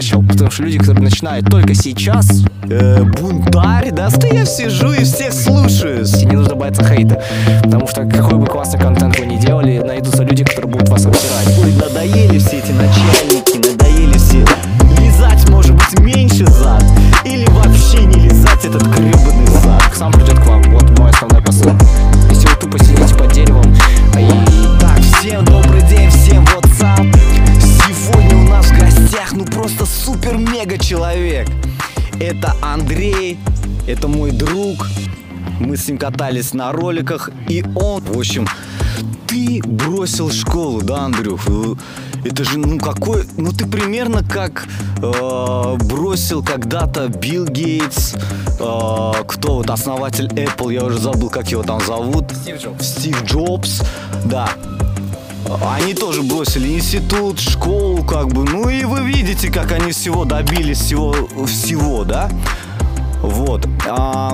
начал. Потому что люди, которые начинают только сейчас, Э, бунтарь, да, что я сижу и всех слушаюсь. и не нужно бояться хейта. Потому что какой бы классный контент вы ни делали, найдутся люди, которые будут вас обсирать. Ой, надоели все эти начальники, Ним катались на роликах И он, в общем, ты бросил школу, да, Андрюх? Э, Это же, ну какой, ну ты примерно как э, бросил когда-то Билл Гейтс, э, кто вот основатель Apple, я уже забыл, как его там зовут. Стив Джобс. Стив Джобс, да. Они тоже бросили институт, школу, как бы. Ну и вы видите, как они всего добились, всего, всего, да? Вот. А,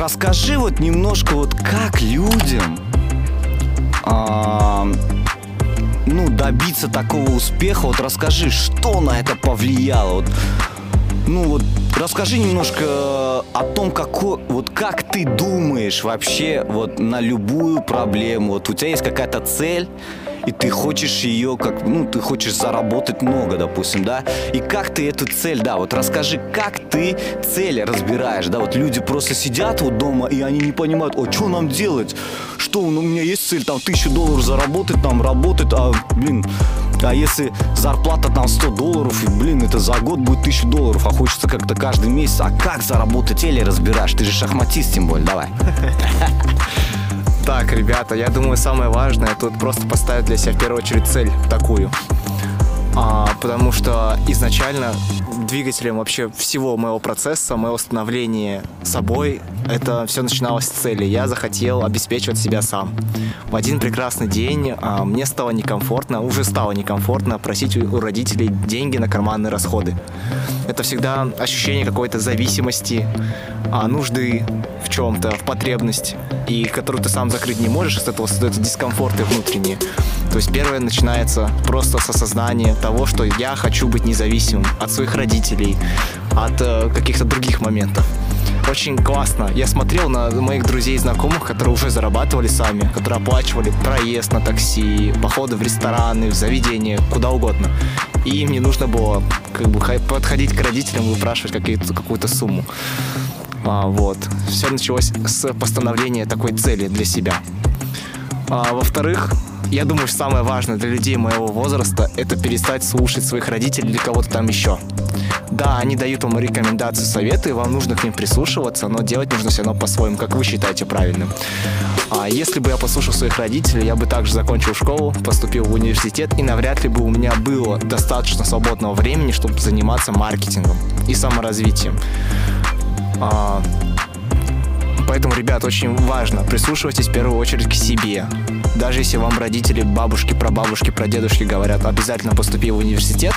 расскажи вот немножко, вот как людям, а, ну, добиться такого успеха. Вот расскажи, что на это повлияло. Вот, ну вот расскажи немножко о том, какой, вот как ты думаешь вообще вот на любую проблему. Вот у тебя есть какая-то цель, и ты хочешь ее как, ну, ты хочешь заработать много, допустим, да? И как ты эту цель, да, вот расскажи, как ты цель разбираешь, да? Вот люди просто сидят вот дома, и они не понимают, о, что нам делать? Что, ну, у меня есть цель, там, тысячу долларов заработать, там, работать, а, блин, а если зарплата там 100 долларов, и, блин, это за год будет 1000 долларов, а хочется как-то каждый месяц, а как заработать или разбираешь? Ты же шахматист, тем более, давай. Так, ребята, я думаю, самое важное тут просто поставить для себя в первую очередь цель такую. А, потому что изначально двигателем вообще всего моего процесса, моего становления собой, это все начиналось с цели. Я захотел обеспечивать себя сам. В один прекрасный день а, мне стало некомфортно, уже стало некомфортно просить у, родителей деньги на карманные расходы. Это всегда ощущение какой-то зависимости, а, нужды в чем-то, в потребность, и которую ты сам закрыть не можешь, из этого создаются дискомфорты внутренние. То есть первое начинается просто с осознания того, что я хочу быть независимым от своих родителей, от э, каких-то других моментов. Очень классно. Я смотрел на моих друзей и знакомых, которые уже зарабатывали сами, которые оплачивали проезд на такси, походы в рестораны, в заведения, куда угодно. И им не нужно было как бы подходить к родителям и выпрашивать какую-то сумму. А, вот. Все началось с постановления такой цели для себя. А, во-вторых, я думаю, что самое важное для людей моего возраста это перестать слушать своих родителей или кого-то там еще. Да, они дают вам рекомендации, советы, вам нужно к ним прислушиваться, но делать нужно все равно по-своему, как вы считаете правильным. А если бы я послушал своих родителей, я бы также закончил школу, поступил в университет, и навряд ли бы у меня было достаточно свободного времени, чтобы заниматься маркетингом и саморазвитием. А, Поэтому, ребят, очень важно прислушивайтесь в первую очередь к себе. Даже если вам родители, бабушки, прабабушки, прадедушки говорят, обязательно поступи в университет,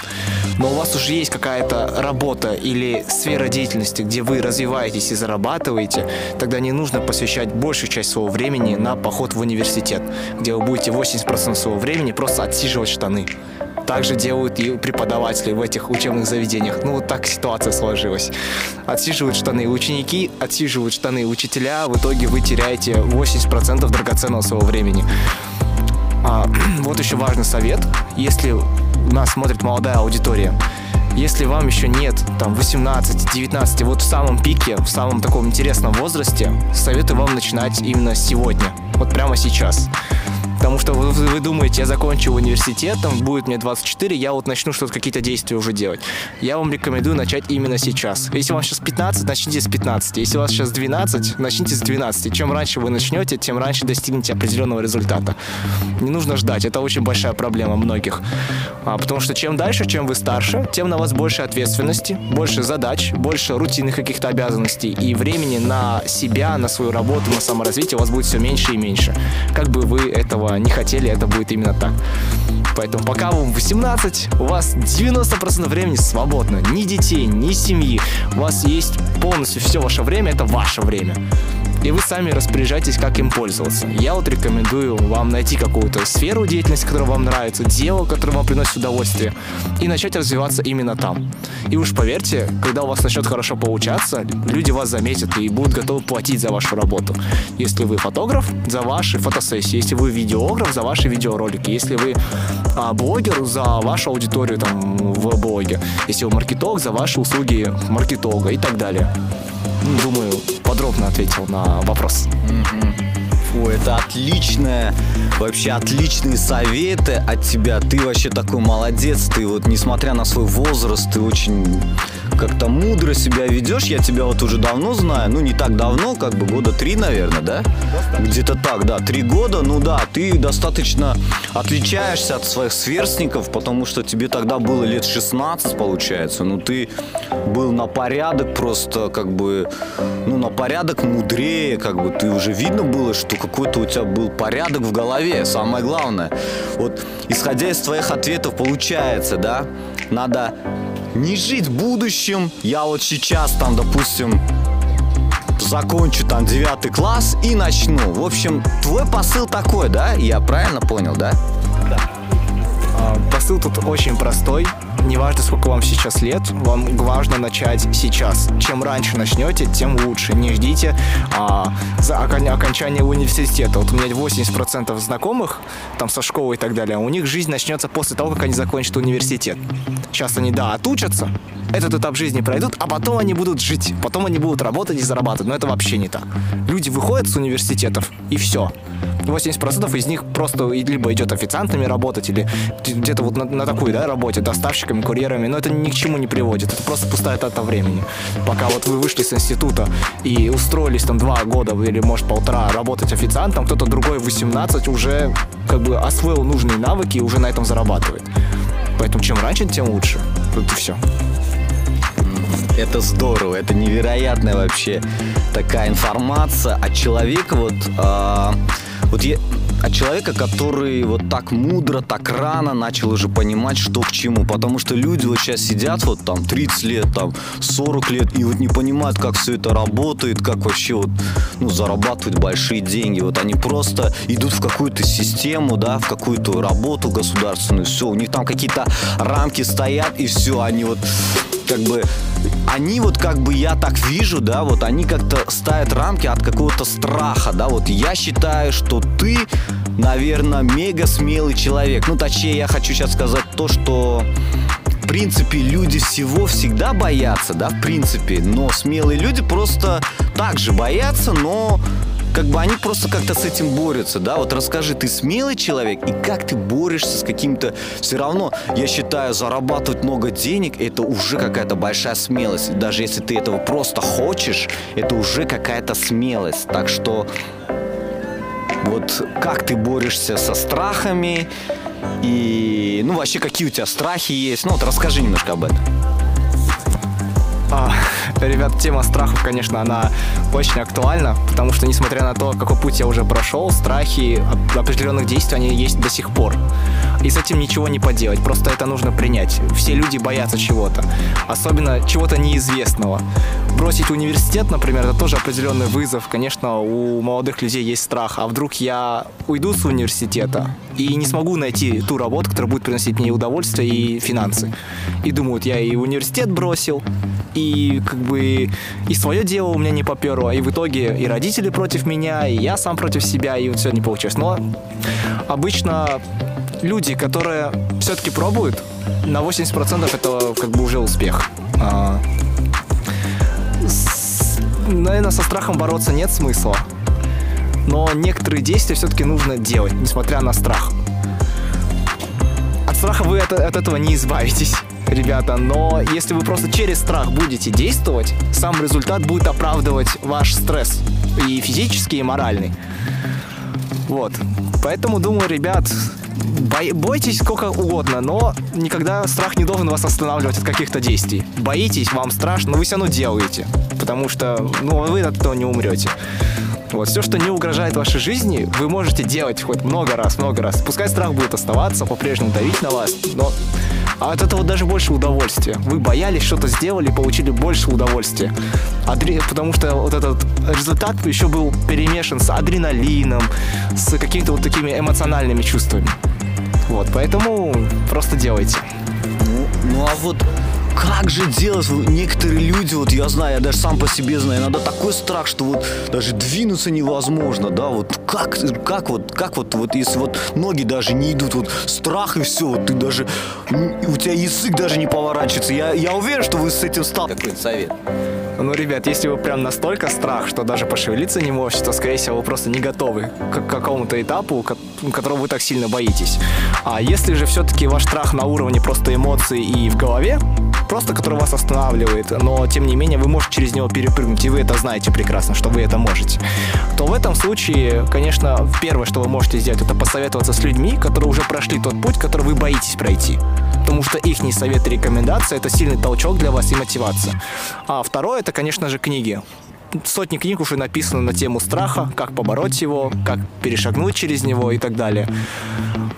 но у вас уже есть какая-то работа или сфера деятельности, где вы развиваетесь и зарабатываете, тогда не нужно посвящать большую часть своего времени на поход в университет, где вы будете 80% своего времени просто отсиживать штаны. Также делают и преподаватели в этих учебных заведениях. Ну, вот так ситуация сложилась. Отсиживают штаны ученики, отсиживают штаны учителя. В итоге вы теряете 80% драгоценного своего времени. А, вот еще важный совет. Если нас смотрит молодая аудитория, если вам еще нет там 18-19, вот в самом пике, в самом таком интересном возрасте, советую вам начинать именно сегодня, вот прямо сейчас. Потому что вы, вы думаете, я закончу университет, там будет мне 24, я вот начну что-то, какие-то действия уже делать. Я вам рекомендую начать именно сейчас. Если вам сейчас 15, начните с 15. Если у вас сейчас 12, начните с 12. Чем раньше вы начнете, тем раньше достигнете определенного результата. Не нужно ждать, это очень большая проблема многих. А, потому что чем дальше, чем вы старше, тем на вас больше ответственности, больше задач, больше рутинных каких-то обязанностей. И времени на себя, на свою работу, на саморазвитие у вас будет все меньше и меньше. Как бы вы этого не хотели, это будет именно так. Поэтому пока вам 18, у вас 90% времени свободно. Ни детей, ни семьи. У вас есть полностью все ваше время, это ваше время. И вы сами распоряжаетесь, как им пользоваться. Я вот рекомендую вам найти какую-то сферу деятельности, которая вам нравится, дело, которое вам приносит удовольствие, и начать развиваться именно там. И уж поверьте, когда у вас начнет хорошо получаться, люди вас заметят и будут готовы платить за вашу работу. Если вы фотограф, за ваши фотосессии. Если вы видеограф, за ваши видеоролики. Если вы а, блогер, за вашу аудиторию там в блоге. Если вы маркетолог, за ваши услуги маркетолога и так далее. Думаю, подробно ответил на вопрос. Фу, это отличное, вообще отличные советы от тебя. Ты вообще такой молодец. Ты вот, несмотря на свой возраст, ты очень как-то мудро себя ведешь. Я тебя вот уже давно знаю. Ну, не так давно, как бы года три, наверное, да? Где-то так, да. Три года, ну да, ты достаточно отличаешься от своих сверстников, потому что тебе тогда было лет 16, получается. Ну, ты был на порядок просто, как бы, ну, на порядок мудрее, как бы, ты уже видно было, что какой-то у тебя был порядок в голове, самое главное. Вот, исходя из твоих ответов, получается, да, надо не жить будущим. Я вот сейчас там, допустим, закончу там девятый класс и начну. В общем, твой посыл такой, да? Я правильно понял, да? Да. А, посыл тут очень простой. Неважно, сколько вам сейчас лет, вам важно начать сейчас. Чем раньше начнете, тем лучше. Не ждите а, за окон- окончания университета. Вот у меня 80% знакомых, там со школы и так далее, у них жизнь начнется после того, как они закончат университет. Сейчас они, да, отучатся, этот этап жизни пройдут, а потом они будут жить, потом они будут работать и зарабатывать. Но это вообще не так. Люди выходят с университетов, и все. 80% из них просто либо идет официантами работать, или где-то вот на, на такой да, работе, доставщиками, курьерами, но это ни к чему не приводит. Это просто пустая трата времени. Пока вот вы вышли с института и устроились там два года или, может, полтора работать официантом, кто-то другой 18 уже как бы освоил нужные навыки и уже на этом зарабатывает. Поэтому чем раньше, тем лучше. Вот и все. Это здорово, это невероятная вообще такая информация от человека вот, а, вот я, от человека, который вот так мудро, так рано начал уже понимать, что к чему. Потому что люди вот сейчас сидят вот там 30 лет, там 40 лет и вот не понимают, как все это работает, как вообще вот, ну, зарабатывать большие деньги. Вот они просто идут в какую-то систему, да, в какую-то работу государственную, все, у них там какие-то рамки стоят и все, они вот как бы они вот как бы я так вижу, да, вот они как-то ставят рамки от какого-то страха, да, вот я считаю, что ты, наверное, мега смелый человек. Ну, точнее, я хочу сейчас сказать то, что в принципе, люди всего всегда боятся, да, в принципе, но смелые люди просто так же боятся, но как бы они просто как-то с этим борются, да, вот расскажи, ты смелый человек, и как ты борешься с каким-то, все равно, я считаю, зарабатывать много денег, это уже какая-то большая смелость, даже если ты этого просто хочешь, это уже какая-то смелость, так что вот как ты борешься со страхами, и, ну, вообще, какие у тебя страхи есть, ну, вот расскажи немножко об этом. А, ребят, тема страхов, конечно, она очень актуальна, потому что, несмотря на то, какой путь я уже прошел, страхи определенных действий, они есть до сих пор. И с этим ничего не поделать, просто это нужно принять. Все люди боятся чего-то, особенно чего-то неизвестного. Бросить университет, например, это тоже определенный вызов. Конечно, у молодых людей есть страх, а вдруг я уйду с университета и не смогу найти ту работу, которая будет приносить мне удовольствие и финансы. И думают, я и университет бросил, и как бы и свое дело у меня не поперло, и в итоге и родители против меня, и я сам против себя, и вот все не получилось. Но обычно люди, которые все-таки пробуют, на 80% это как бы уже успех. А, с, наверное, со страхом бороться нет смысла. Но некоторые действия все-таки нужно делать, несмотря на страх. От страха вы от, от этого не избавитесь ребята, но если вы просто через страх будете действовать, сам результат будет оправдывать ваш стресс и физический, и моральный. Вот. Поэтому думаю, ребят, бой, бойтесь сколько угодно, но никогда страх не должен вас останавливать от каких-то действий. Боитесь, вам страшно, но вы все равно делаете, потому что ну, вы от этого не умрете. Вот, все, что не угрожает вашей жизни, вы можете делать хоть много раз, много раз. Пускай страх будет оставаться, по-прежнему давить на вас, но а от этого даже больше удовольствия. Вы боялись, что-то сделали, получили больше удовольствия. Адре... Потому что вот этот результат еще был перемешан с адреналином, с какими-то вот такими эмоциональными чувствами. Вот, поэтому просто делайте. Ну, ну а вот как же делать? Некоторые люди, вот я знаю, я даже сам по себе знаю, иногда такой страх, что вот даже двинуться невозможно, да, вот как, как вот, как вот, вот если вот ноги даже не идут, вот страх и все, вот ты даже, у тебя язык даже не поворачивается. Я, я уверен, что вы с этим стал. Какой совет? Ну, ребят, если вы прям настолько страх, что даже пошевелиться не можете, то, скорее всего, вы просто не готовы к какому-то этапу, которого вы так сильно боитесь. А если же все-таки ваш страх на уровне просто эмоций и в голове, просто который вас останавливает, но тем не менее вы можете через него перепрыгнуть, и вы это знаете прекрасно, что вы это можете, то в этом случае, конечно, первое, что вы можете сделать, это посоветоваться с людьми, которые уже прошли тот путь, который вы боитесь пройти. Потому что их совет и рекомендации – это сильный толчок для вас и мотивация. А второе – это, конечно же, книги сотни книг уже написано на тему страха, как побороть его, как перешагнуть через него и так далее.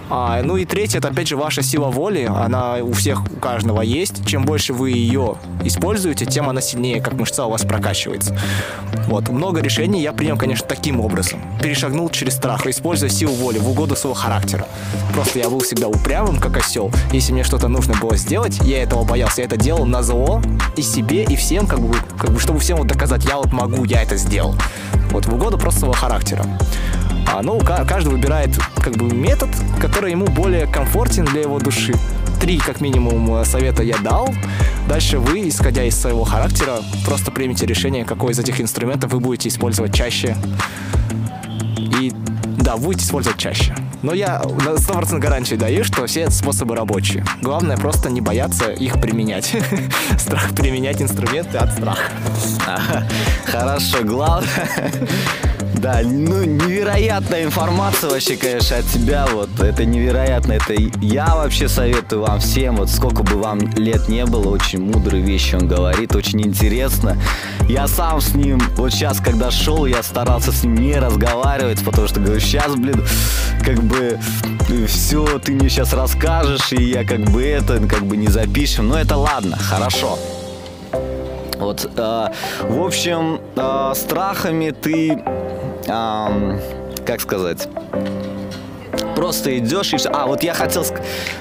А, ну и третье, это опять же ваша сила воли. Она у всех, у каждого есть. Чем больше вы ее используете, тем она сильнее, как мышца у вас прокачивается. Вот. Много решений я принял, конечно, таким образом. Перешагнул через страх, используя силу воли в угоду своего характера. Просто я был всегда упрямым, как осел. Если мне что-то нужно было сделать, я этого боялся. Я это делал на зло и себе, и всем, как бы, как бы чтобы всем вот доказать, я вот могу, я это сделал. Вот в угоду просто своего характера. А, ну, каждый выбирает как бы метод, который ему более комфортен для его души. Три, как минимум, совета я дал. Дальше вы, исходя из своего характера, просто примите решение, какой из этих инструментов вы будете использовать чаще. И да, будете использовать чаще. Но я на 100% гарантию даю, что все способы рабочие. Главное просто не бояться их применять. Страх применять инструменты от страха. Хорошо, главное да, ну невероятная информация вообще, конечно, от тебя. Вот это невероятно. Это я вообще советую вам всем. Вот сколько бы вам лет не было, очень мудрые вещи он говорит, очень интересно. Я сам с ним, вот сейчас, когда шел, я старался с ним не разговаривать, потому что говорю, сейчас, блин, как бы все ты мне сейчас расскажешь, и я как бы это, как бы не запишем. Но это ладно, хорошо. Вот, э, в общем, э, страхами ты как сказать, просто идешь и... А, вот я хотел...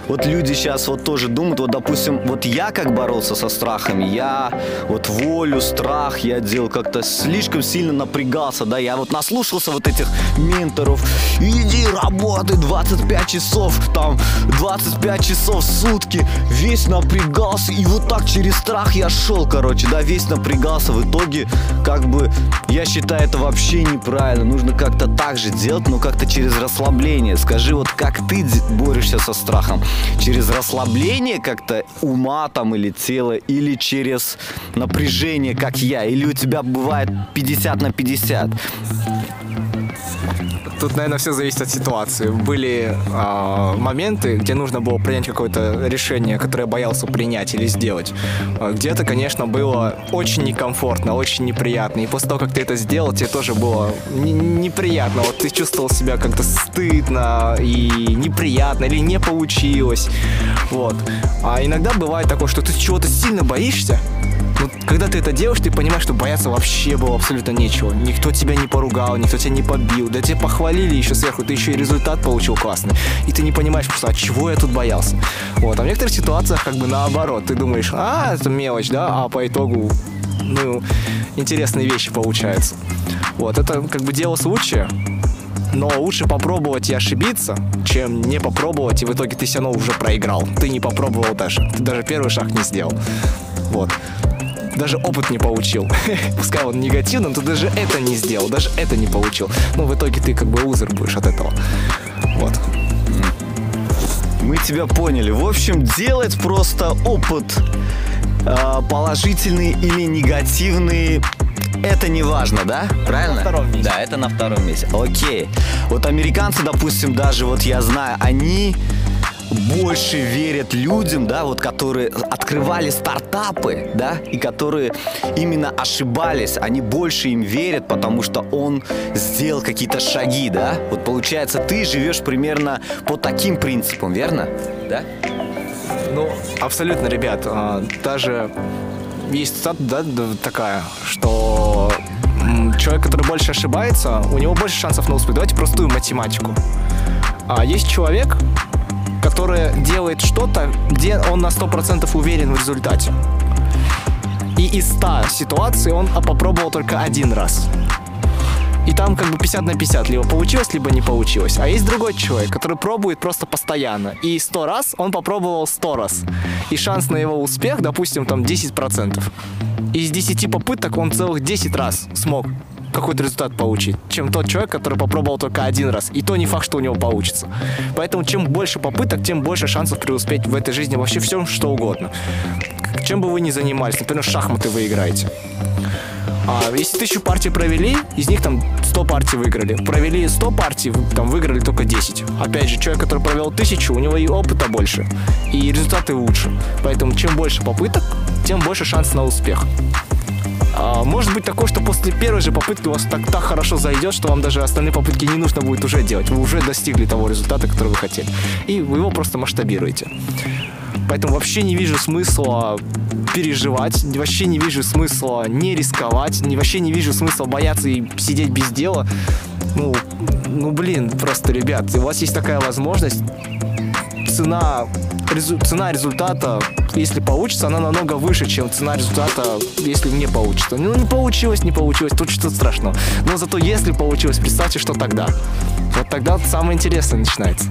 Вот люди сейчас вот тоже думают, вот, допустим, вот я как боролся со страхами, я вот волю, страх, я делал как-то слишком сильно напрягался, да, я вот наслушался вот этих менторов, иди работай 25 часов, там, 25 часов в сутки, весь напрягался, и вот так через страх я шел, короче, да, весь напрягался, в итоге, как бы, я считаю, это вообще неправильно, нужно как-то так же делать, но как-то через расслабление, скажи, вот как ты борешься со страхом? Через расслабление как-то ума там или тела, или через напряжение, как я? Или у тебя бывает 50 на 50? Тут, наверное, все зависит от ситуации. Были э, моменты, где нужно было принять какое-то решение, которое я боялся принять или сделать. А, где-то, конечно, было очень некомфортно, очень неприятно. И после того, как ты это сделал, тебе тоже было неприятно. Вот ты чувствовал себя как-то стыдно и неприятно, или не получилось. Вот. А иногда бывает такое, что ты чего-то сильно боишься, вот когда ты это делаешь, ты понимаешь, что бояться вообще было абсолютно нечего. Никто тебя не поругал, никто тебя не побил, да тебя похвалили еще сверху, ты еще и результат получил классный. И ты не понимаешь просто, от чего я тут боялся. Вот, а в некоторых ситуациях как бы наоборот, ты думаешь, а, это мелочь, да, а по итогу, ну, интересные вещи получаются. Вот, это как бы дело случая, но лучше попробовать и ошибиться, чем не попробовать, и в итоге ты все равно уже проиграл. Ты не попробовал даже. Ты даже первый шаг не сделал. Вот даже опыт не получил. Пускай он негативный, но ты даже это не сделал, даже это не получил. Ну, в итоге ты как бы лузер будешь от этого. Вот. Мы тебя поняли. В общем, делать просто опыт э, положительный или негативный это не важно, да? Правильно? На втором месте. Да, это на втором месте. Окей. Вот американцы, допустим, даже вот я знаю, они больше верят людям, да, вот которые открывали стартапы, да, и которые именно ошибались, они больше им верят, потому что он сделал какие-то шаги, да. Вот получается, ты живешь примерно по таким принципам, верно? Да? Ну, абсолютно, ребят. А, даже есть цитата да, такая, что человек, который больше ошибается, у него больше шансов на успех. Давайте простую математику. А есть человек, который делает что-то, где он на 100% уверен в результате. И из 100 ситуаций он попробовал только один раз. И там как бы 50 на 50, либо получилось, либо не получилось. А есть другой человек, который пробует просто постоянно. И 100 раз он попробовал 100 раз. И шанс на его успех, допустим, там 10%. Из 10 попыток он целых 10 раз смог какой-то результат получить, чем тот человек, который попробовал только один раз. И то не факт, что у него получится. Поэтому чем больше попыток, тем больше шансов преуспеть в этой жизни вообще всем, что угодно. Чем бы вы ни занимались, например, шахматы вы играете. А если тысячу партий провели, из них там 100 партий выиграли. Провели 100 партий, там выиграли только 10. Опять же, человек, который провел тысячу, у него и опыта больше, и результаты лучше. Поэтому чем больше попыток, тем больше шанс на успех. А, может быть такое, что после первой же попытки у вас так, так хорошо зайдет, что вам даже остальные попытки не нужно будет уже делать. Вы уже достигли того результата, который вы хотели. И вы его просто масштабируете. Поэтому вообще не вижу смысла переживать, вообще не вижу смысла не рисковать, вообще не вижу смысла бояться и сидеть без дела. Ну, ну блин, просто, ребят, у вас есть такая возможность. Цена, резу, цена результата, если получится, она намного выше, чем цена результата, если не получится. Ну, не получилось, не получилось, тут что-то страшного. Но зато если получилось, представьте, что тогда. Вот тогда самое интересное начинается.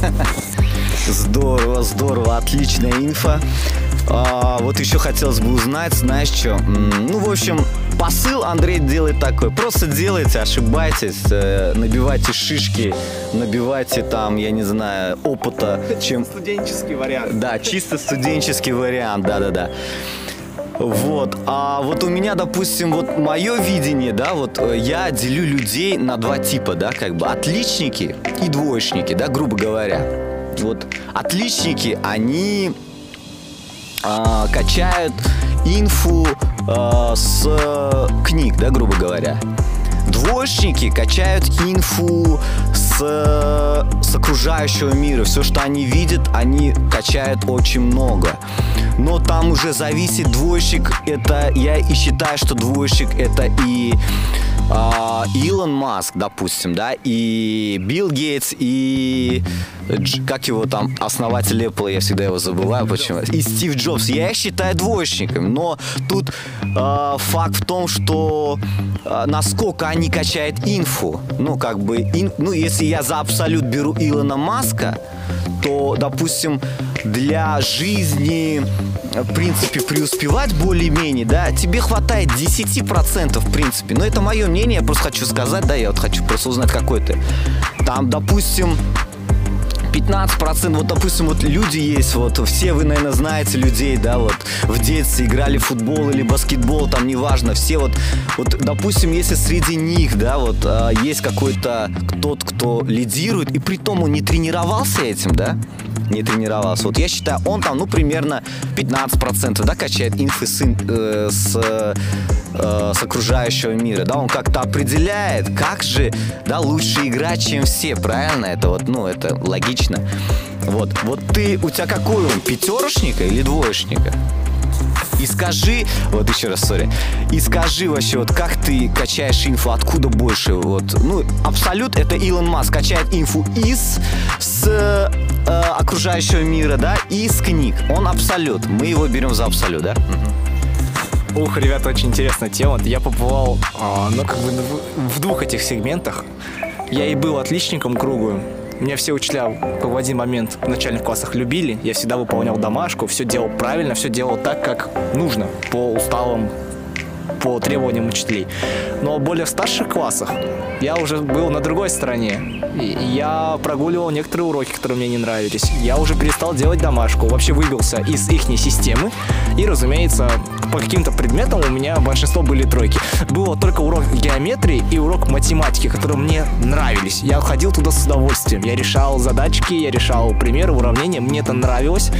Здорово, здорово, отличная инфа. А, вот еще хотелось бы узнать, знаешь что? Ну, в общем, посыл Андрей делает такой. Просто делайте, ошибайтесь, э, набивайте шишки, набивайте там, я не знаю, опыта. Чем... Студенческий вариант. Да, чисто студенческий вариант, да-да-да. Вот, а вот у меня, допустим, вот мое видение, да, вот э, я делю людей на два типа, да, как бы отличники и двоечники, да, грубо говоря. Вот отличники, они а, качают инфу а, с книг, да, грубо говоря. Двоечники качают инфу с, с окружающего мира. Все, что они видят, они качают очень много. Но там уже зависит двоечник. Это я и считаю, что двоечник это и Илон Маск, допустим, да, и Билл Гейтс, и как его там, основатель Apple, я всегда его забываю, почему, и Стив Джобс. Я их считаю двоечниками, но тут э, факт в том, что э, насколько они качают инфу, ну, как бы, ин, ну, если я за абсолют беру Илона Маска, то, допустим, для жизни, в принципе, преуспевать более-менее, да, тебе хватает 10%, в принципе. Но это мое мнение, я просто хочу сказать, да, я вот хочу просто узнать, какой ты. Там, допустим, 15%, вот, допустим, вот люди есть, вот, все вы, наверное, знаете людей, да, вот, в детстве играли в футбол или баскетбол, там, неважно, все вот, вот, допустим, если среди них, да, вот, а, есть какой-то тот, кто лидирует, и при том он не тренировался этим, да, не тренировался. Вот я считаю, он там, ну, примерно 15%, да, качает инфы с, э, с, э, с окружающего мира, да, он как-то определяет, как же, да, лучше играть, чем все, правильно? Это вот, ну, это логично. Вот, вот ты, у тебя какой он, пятерочника или двоечника? И скажи, вот еще раз, сори, и скажи вообще, вот как ты качаешь инфу, откуда больше, вот, ну, абсолют это Илон Маск качает инфу из, с э, окружающего мира, да, и из книг. Он абсолют, мы его берем за абсолют, да? Ух, ребята, очень интересная тема. Я побывал, э, ну, как бы в двух этих сегментах. Я и был отличником круглым, меня все учителя в один момент в начальных классах любили. Я всегда выполнял домашку, все делал правильно, все делал так, как нужно, по уставам по требованиям учителей. Но более в старших классах я уже был на другой стороне. Я прогуливал некоторые уроки, которые мне не нравились. Я уже перестал делать домашку, вообще выбился из их системы. И, разумеется, по каким-то предметам у меня большинство были тройки. Было только урок геометрии и урок математики, которые мне нравились. Я ходил туда с удовольствием. Я решал задачки, я решал примеры, уравнения. Мне это нравилось.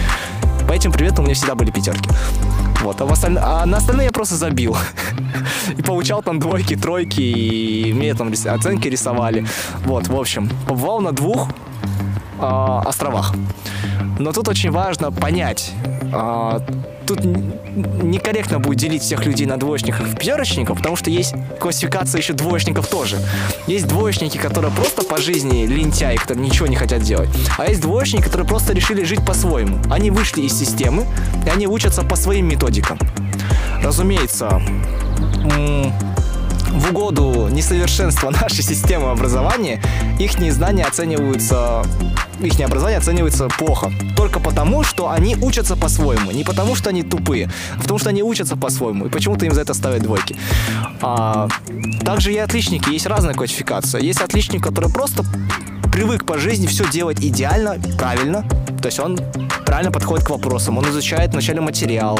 По этим предметам у меня всегда были пятерки. Вот, а, в осталь... а на остальные я просто забил. И получал там двойки, тройки, и мне там оценки рисовали. Вот, в общем, побывал на двух э, островах. Но тут очень важно понять, а, тут некорректно будет делить всех людей на двоечников и пятерочников, потому что есть классификация еще двоечников тоже. Есть двоечники, которые просто по жизни лентяи, которые ничего не хотят делать. А есть двоечники, которые просто решили жить по-своему. Они вышли из системы, и они учатся по своим методикам. Разумеется, в угоду несовершенства нашей системы образования их знания оцениваются их образование оценивается плохо. Только потому, что они учатся по-своему. Не потому, что они тупые, а потому, что они учатся по-своему. И почему-то им за это ставят двойки. А, также и отличники. Есть разная классификация. Есть отличник, который просто привык по жизни все делать идеально, правильно. То есть он правильно подходит к вопросам, он изучает вначале материал,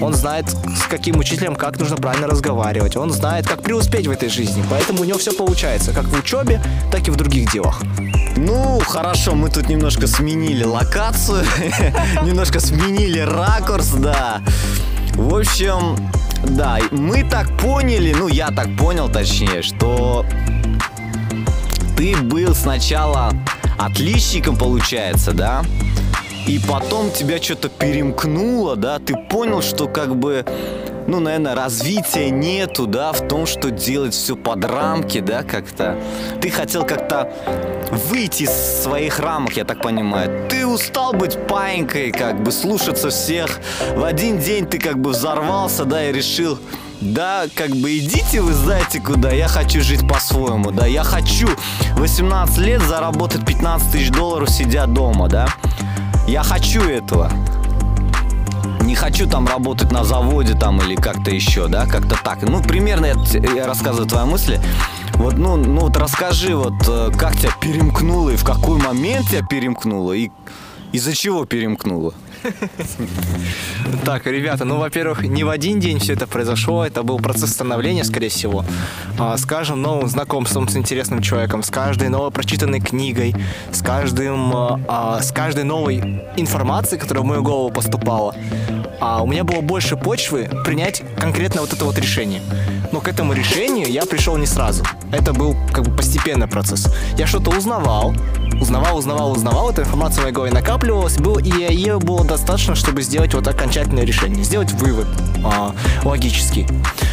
он знает, с каким учителем как нужно правильно разговаривать, он знает, как преуспеть в этой жизни. Поэтому у него все получается, как в учебе, так и в других делах. Ну, хорошо, мы тут немножко сменили локацию, немножко сменили ракурс, да. В общем, да, мы так поняли, ну, я так понял, точнее, что ты был сначала отличником, получается, да? И потом тебя что-то перемкнуло, да? Ты понял, что как бы ну, наверное, развития нету, да, в том, что делать все под рамки, да, как-то. Ты хотел как-то выйти из своих рамок, я так понимаю. Ты устал быть паинькой, как бы слушаться всех. В один день ты как бы взорвался, да, и решил, да, как бы идите вы знаете куда, я хочу жить по-своему, да, я хочу 18 лет заработать 15 тысяч долларов, сидя дома, да. Я хочу этого не хочу там работать на заводе там или как-то еще, да, как-то так. Ну, примерно я, я рассказываю твои мысли. Вот, ну, ну вот расскажи, вот э, как тебя перемкнуло и в какой момент тебя перемкнуло и из-за чего перемкнуло? Так, ребята, ну, во-первых, не в один день все это произошло, это был процесс становления, скорее всего. А, с каждым новым знакомством с интересным человеком, с каждой новой прочитанной книгой, с каждым, а, с каждой новой информацией, которая в мою голову поступала, а у меня было больше почвы принять конкретно вот это вот решение. Но к этому решению я пришел не сразу. Это был как бы постепенный процесс. Я что-то узнавал, узнавал, узнавал, узнавал, эта информация в моей голове накапливалась, был, и ее было достаточно, чтобы сделать вот окончательное решение, сделать вывод а, логический.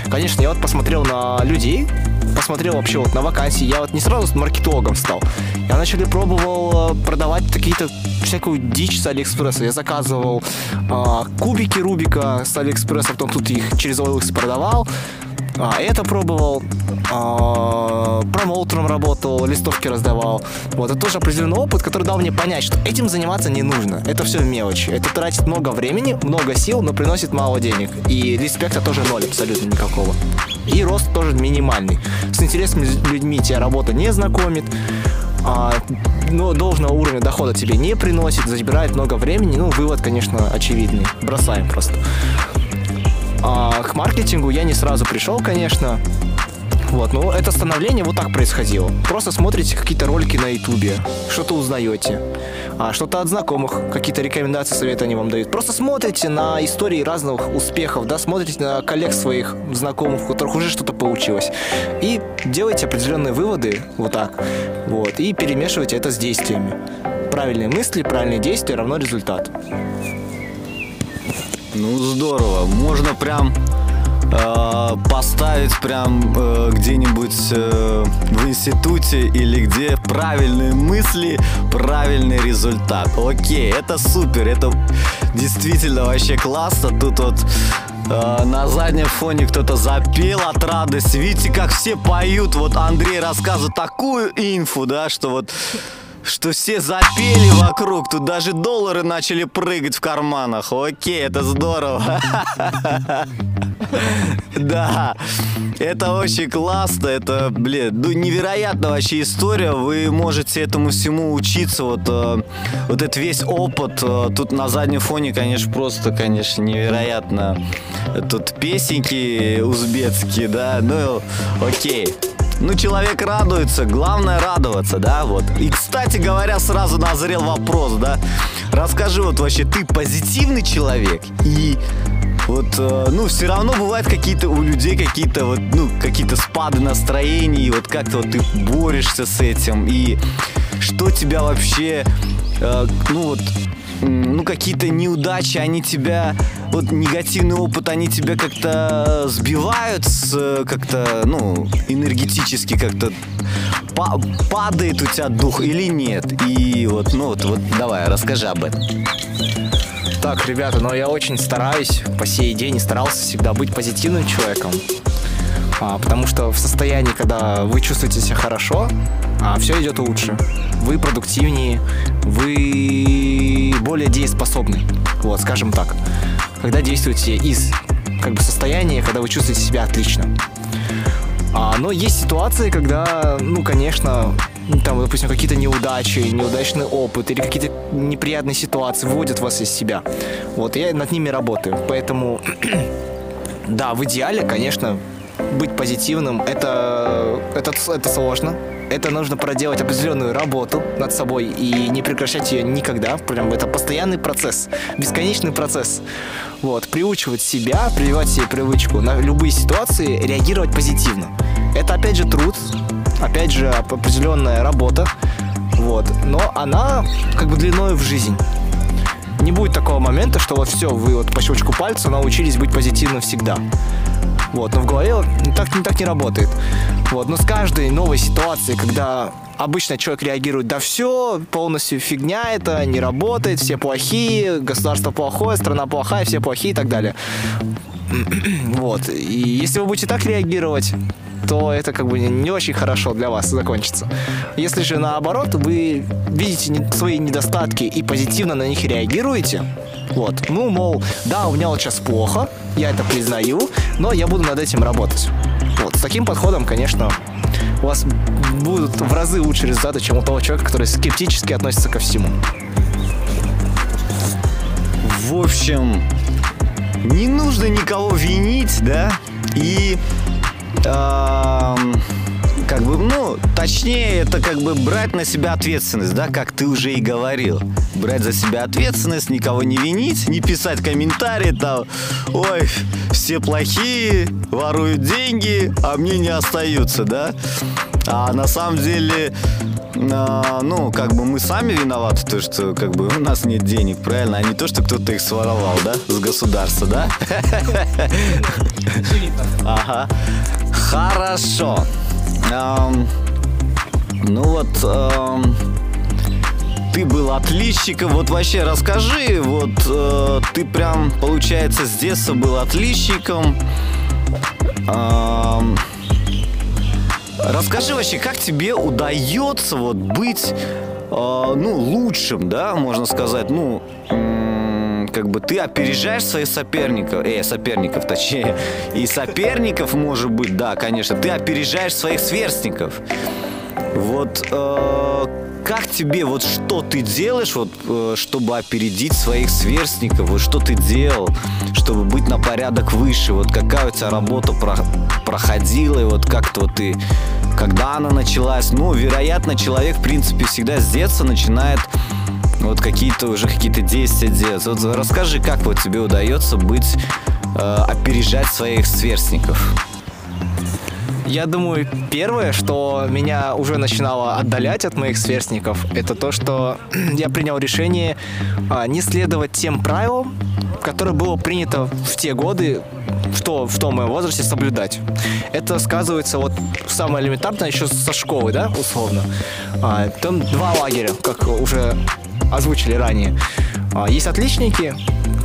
Конечно, я вот посмотрел на людей, посмотрел вообще вот на вакансии, я вот не сразу с маркетологом стал. Я начали пробовал э, продавать какие-то всякую дичь с Алиэкспресса. Я заказывал а, кубики Рубика с Алиэкспресса, потом тут их через OLX продавал. А, это пробовал, а, промоутером работал, листовки раздавал. Вот, это тоже определенный опыт, который дал мне понять, что этим заниматься не нужно. Это все мелочи. Это тратит много времени, много сил, но приносит мало денег. И респекта тоже ноль абсолютно никакого. И рост тоже минимальный. С интересными людьми тебя работа не знакомит а, но должного уровня дохода тебе не приносит, забирает много времени. Ну, вывод, конечно, очевидный. Бросаем просто. А, к маркетингу я не сразу пришел, конечно. Вот, но это становление вот так происходило. Просто смотрите какие-то ролики на ютубе, что-то узнаете, а что-то от знакомых, какие-то рекомендации, советы они вам дают. Просто смотрите на истории разных успехов, да, смотрите на коллег своих знакомых, у которых уже что-то получилось. И делайте определенные выводы вот так, вот, и перемешивайте это с действиями. Правильные мысли, правильные действия равно результат. Ну здорово, можно прям э, поставить прям э, где-нибудь э, в институте или где правильные мысли, правильный результат. Окей, это супер, это действительно вообще классно. Тут вот э, на заднем фоне кто-то запел от радости. Видите, как все поют. Вот Андрей рассказывает такую инфу, да, что вот что все запели вокруг, тут даже доллары начали прыгать в карманах. Окей, это здорово. Да, это очень классно, это, блин, ну невероятная вообще история, вы можете этому всему учиться, вот, э, вот этот весь опыт, э, тут на заднем фоне, конечно, просто, конечно, невероятно, тут песенки узбекские, да, ну, окей. Ну, человек радуется, главное радоваться, да, вот. И, кстати говоря, сразу назрел вопрос, да. Расскажи, вот вообще, ты позитивный человек и вот, э, ну, все равно бывают какие-то у людей какие-то вот, ну, какие-то спады настроений, вот как-то вот ты борешься с этим, и что тебя вообще, э, ну, вот, ну, какие-то неудачи, они тебя, вот негативный опыт, они тебя как-то сбивают, с, как-то, ну, энергетически как-то па- падает у тебя дух или нет? И вот, ну, вот, вот давай, расскажи об этом. Так, ребята, но я очень стараюсь по сей день и старался всегда быть позитивным человеком. А, потому что в состоянии, когда вы чувствуете себя хорошо, а, все идет лучше. Вы продуктивнее, вы более дееспособны. Вот, скажем так. Когда действуете из как бы состояния, когда вы чувствуете себя отлично. А, но есть ситуации, когда, ну, конечно, там, допустим, какие-то неудачи, неудачный опыт или какие-то неприятные ситуации выводят вас из себя. Вот, я над ними работаю. Поэтому, да, в идеале, конечно, быть позитивным, это, это, это сложно. Это нужно проделать определенную работу над собой и не прекращать ее никогда. Прям это постоянный процесс, бесконечный процесс. Вот, приучивать себя, прививать себе привычку на любые ситуации, реагировать позитивно. Это опять же труд, опять же определенная работа, вот, но она как бы длиной в жизнь. Не будет такого момента, что вот все, вы вот по щелчку пальца научились быть позитивным всегда. Вот, но в голове так, так не работает. Вот, но с каждой новой ситуацией, когда обычно человек реагирует, да все, полностью фигня это, не работает, все плохие, государство плохое, страна плохая, все плохие и так далее. Вот. И если вы будете так реагировать, то это как бы не очень хорошо для вас закончится. Если же наоборот, вы видите свои недостатки и позитивно на них реагируете, вот, ну, мол, да, у меня вот сейчас плохо, я это признаю, но я буду над этим работать. Вот, с таким подходом, конечно, у вас будут в разы лучше результаты, чем у того человека, который скептически относится ко всему. В общем, не нужно никого винить, да? И как бы, ну, точнее, это как бы брать на себя ответственность, да, как ты уже и говорил. Брать за себя ответственность, никого не винить, не писать комментарии там, ой, все плохие, воруют деньги, а мне не остаются, да. А на самом деле, а, ну, как бы мы сами виноваты, то, что как бы у нас нет денег, правильно, а не то, что кто-то их своровал, да, с государства, да? Ага. Хорошо. Ну вот, ты был отличником. Вот вообще расскажи, вот э, ты прям, получается, с детства был отличником. Расскажи вообще, как тебе удается вот быть, э, ну, лучшим, да, можно сказать, ну, как бы ты опережаешь своих соперников, э, соперников точнее, и соперников, может быть, да, конечно, ты опережаешь своих сверстников. Вот э, как тебе, вот что ты делаешь, вот, э, чтобы опередить своих сверстников, вот что ты делал, чтобы быть на порядок выше, вот какая у тебя работа про проходила, и вот как-то вот ты, когда она началась, ну, вероятно, человек, в принципе, всегда с детства начинает вот какие-то уже какие-то действия делать. Вот расскажи, как вот тебе удается быть, э, опережать своих сверстников. Я думаю, первое, что меня уже начинало отдалять от моих сверстников, это то, что я принял решение а, не следовать тем правилам, которые было принято в те годы, в, то, в том моем возрасте соблюдать. Это сказывается вот самое элементарное еще со школы, да, условно. А, там два лагеря, как уже озвучили ранее. А, есть отличники,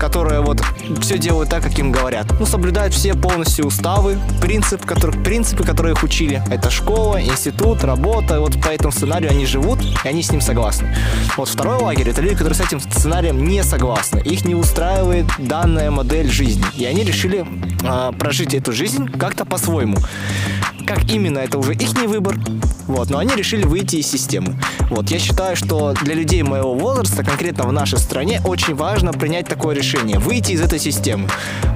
которые вот все делают так, как им говорят. Ну, соблюдают все полностью уставы, принцип, который, принципы, которые их учили. Это школа, институт, работа. Вот по этому сценарию они живут, и они с ним согласны. Вот второй лагерь — это люди, которые с этим сценарием не согласны. Их не устраивает данная модель жизни. И они решили э, прожить эту жизнь как-то по-своему. Как именно, это уже их выбор. Вот, но они решили выйти из системы. Вот, я считаю, что для людей моего возраста, конкретно в нашей стране, очень важно принять такое решение, выйти из этой системы.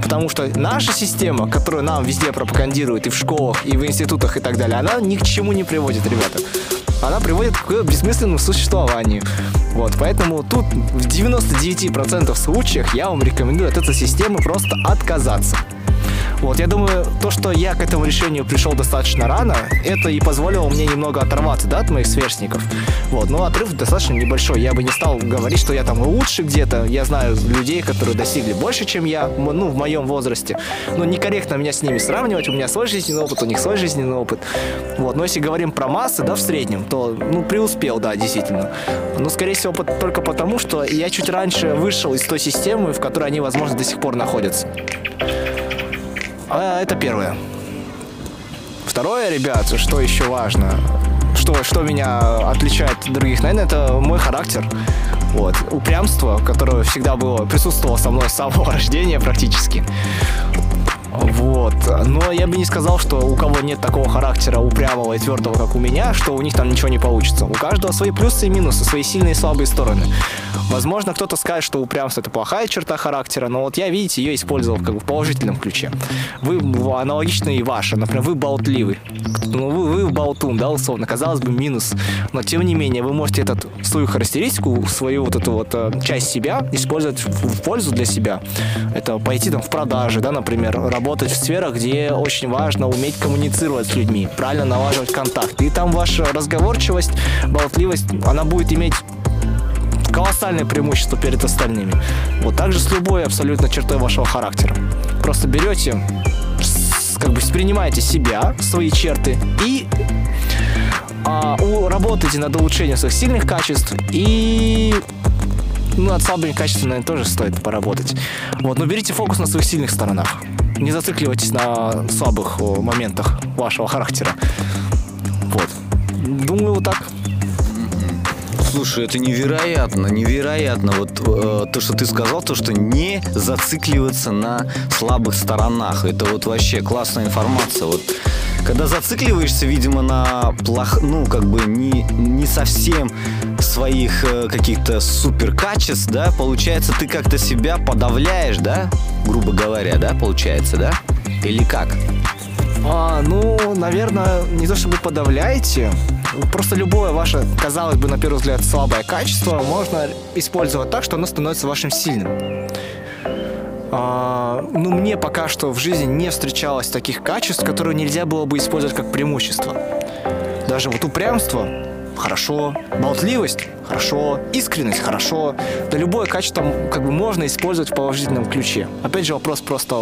Потому что наша система, которую нам везде пропагандируют и в школах, и в институтах и так далее, она ни к чему не приводит, ребята. Она приводит к бессмысленному существованию. Вот, поэтому тут в 99% случаях я вам рекомендую от этой системы просто отказаться. Вот, я думаю, то, что я к этому решению пришел достаточно рано, это и позволило мне немного оторваться, да, от моих сверстников. Вот, но отрыв достаточно небольшой. Я бы не стал говорить, что я там лучше где-то. Я знаю людей, которые достигли больше, чем я, ну, в моем возрасте. Но некорректно меня с ними сравнивать. У меня свой жизненный опыт, у них свой жизненный опыт. Вот, но если говорим про массы, да, в среднем, то, ну, преуспел, да, действительно. Но, скорее всего, только потому, что я чуть раньше вышел из той системы, в которой они, возможно, до сих пор находятся. А, это первое. Второе, ребят, что еще важно, что, что меня отличает от других, наверное, это мой характер. Вот. Упрямство, которое всегда было, присутствовало со мной с самого рождения практически. Вот. Но я бы не сказал, что у кого нет такого характера упрямого и твердого, как у меня, что у них там ничего не получится. У каждого свои плюсы и минусы, свои сильные и слабые стороны. Возможно, кто-то скажет, что упрямство это плохая черта характера, но вот я, видите, ее использовал как бы в положительном ключе. Вы аналогично и ваши. Например, вы болтливый. Ну, вы, вы болтун, да, условно. Казалось бы, минус. Но, тем не менее, вы можете этот, свою характеристику, свою вот эту вот э, часть себя использовать в, в пользу для себя. Это пойти там в продажи, да, например, работать в сферах, где очень важно уметь коммуницировать с людьми, правильно налаживать контакт. И там ваша разговорчивость, болтливость, она будет иметь колоссальное преимущество перед остальными. Вот так же с любой абсолютно чертой вашего характера. Просто берете, как бы воспринимаете себя, свои черты и а, у, работаете над улучшением своих сильных качеств и ну, над слабыми качествами, наверное, тоже стоит поработать. Вот, но берите фокус на своих сильных сторонах. Не зацикливайтесь на слабых моментах вашего характера. Вот. Думаю, вот так. Слушай, это невероятно, невероятно. Вот э, то, что ты сказал, то, что не зацикливаться на слабых сторонах. Это вот вообще классная информация. Вот когда зацикливаешься, видимо, на плох, ну, как бы не, не совсем своих э, каких-то супер качеств, да, получается, ты как-то себя подавляешь, да, грубо говоря, да, получается, да? Или как? А, ну, наверное, не то чтобы подавляете, просто любое ваше, казалось бы, на первый взгляд, слабое качество можно использовать так, что оно становится вашим сильным. А, ну, мне пока что в жизни не встречалось таких качеств, которые нельзя было бы использовать как преимущество. Даже вот упрямство хорошо, болтливость хорошо, искренность хорошо. Да любое качество как бы можно использовать в положительном ключе. Опять же вопрос просто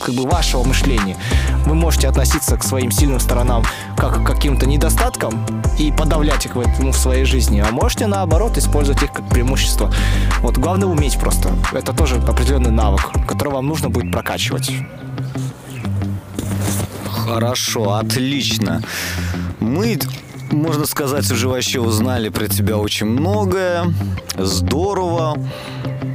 как бы вашего мышления. Вы можете относиться к своим сильным сторонам как к каким-то недостаткам и подавлять их в, ну, в своей жизни, а можете наоборот использовать их как преимущество. Вот главное уметь просто. Это тоже определенный навык, который вам нужно будет прокачивать. Хорошо, отлично. Мы можно сказать, уже вообще узнали про тебя очень многое. Здорово.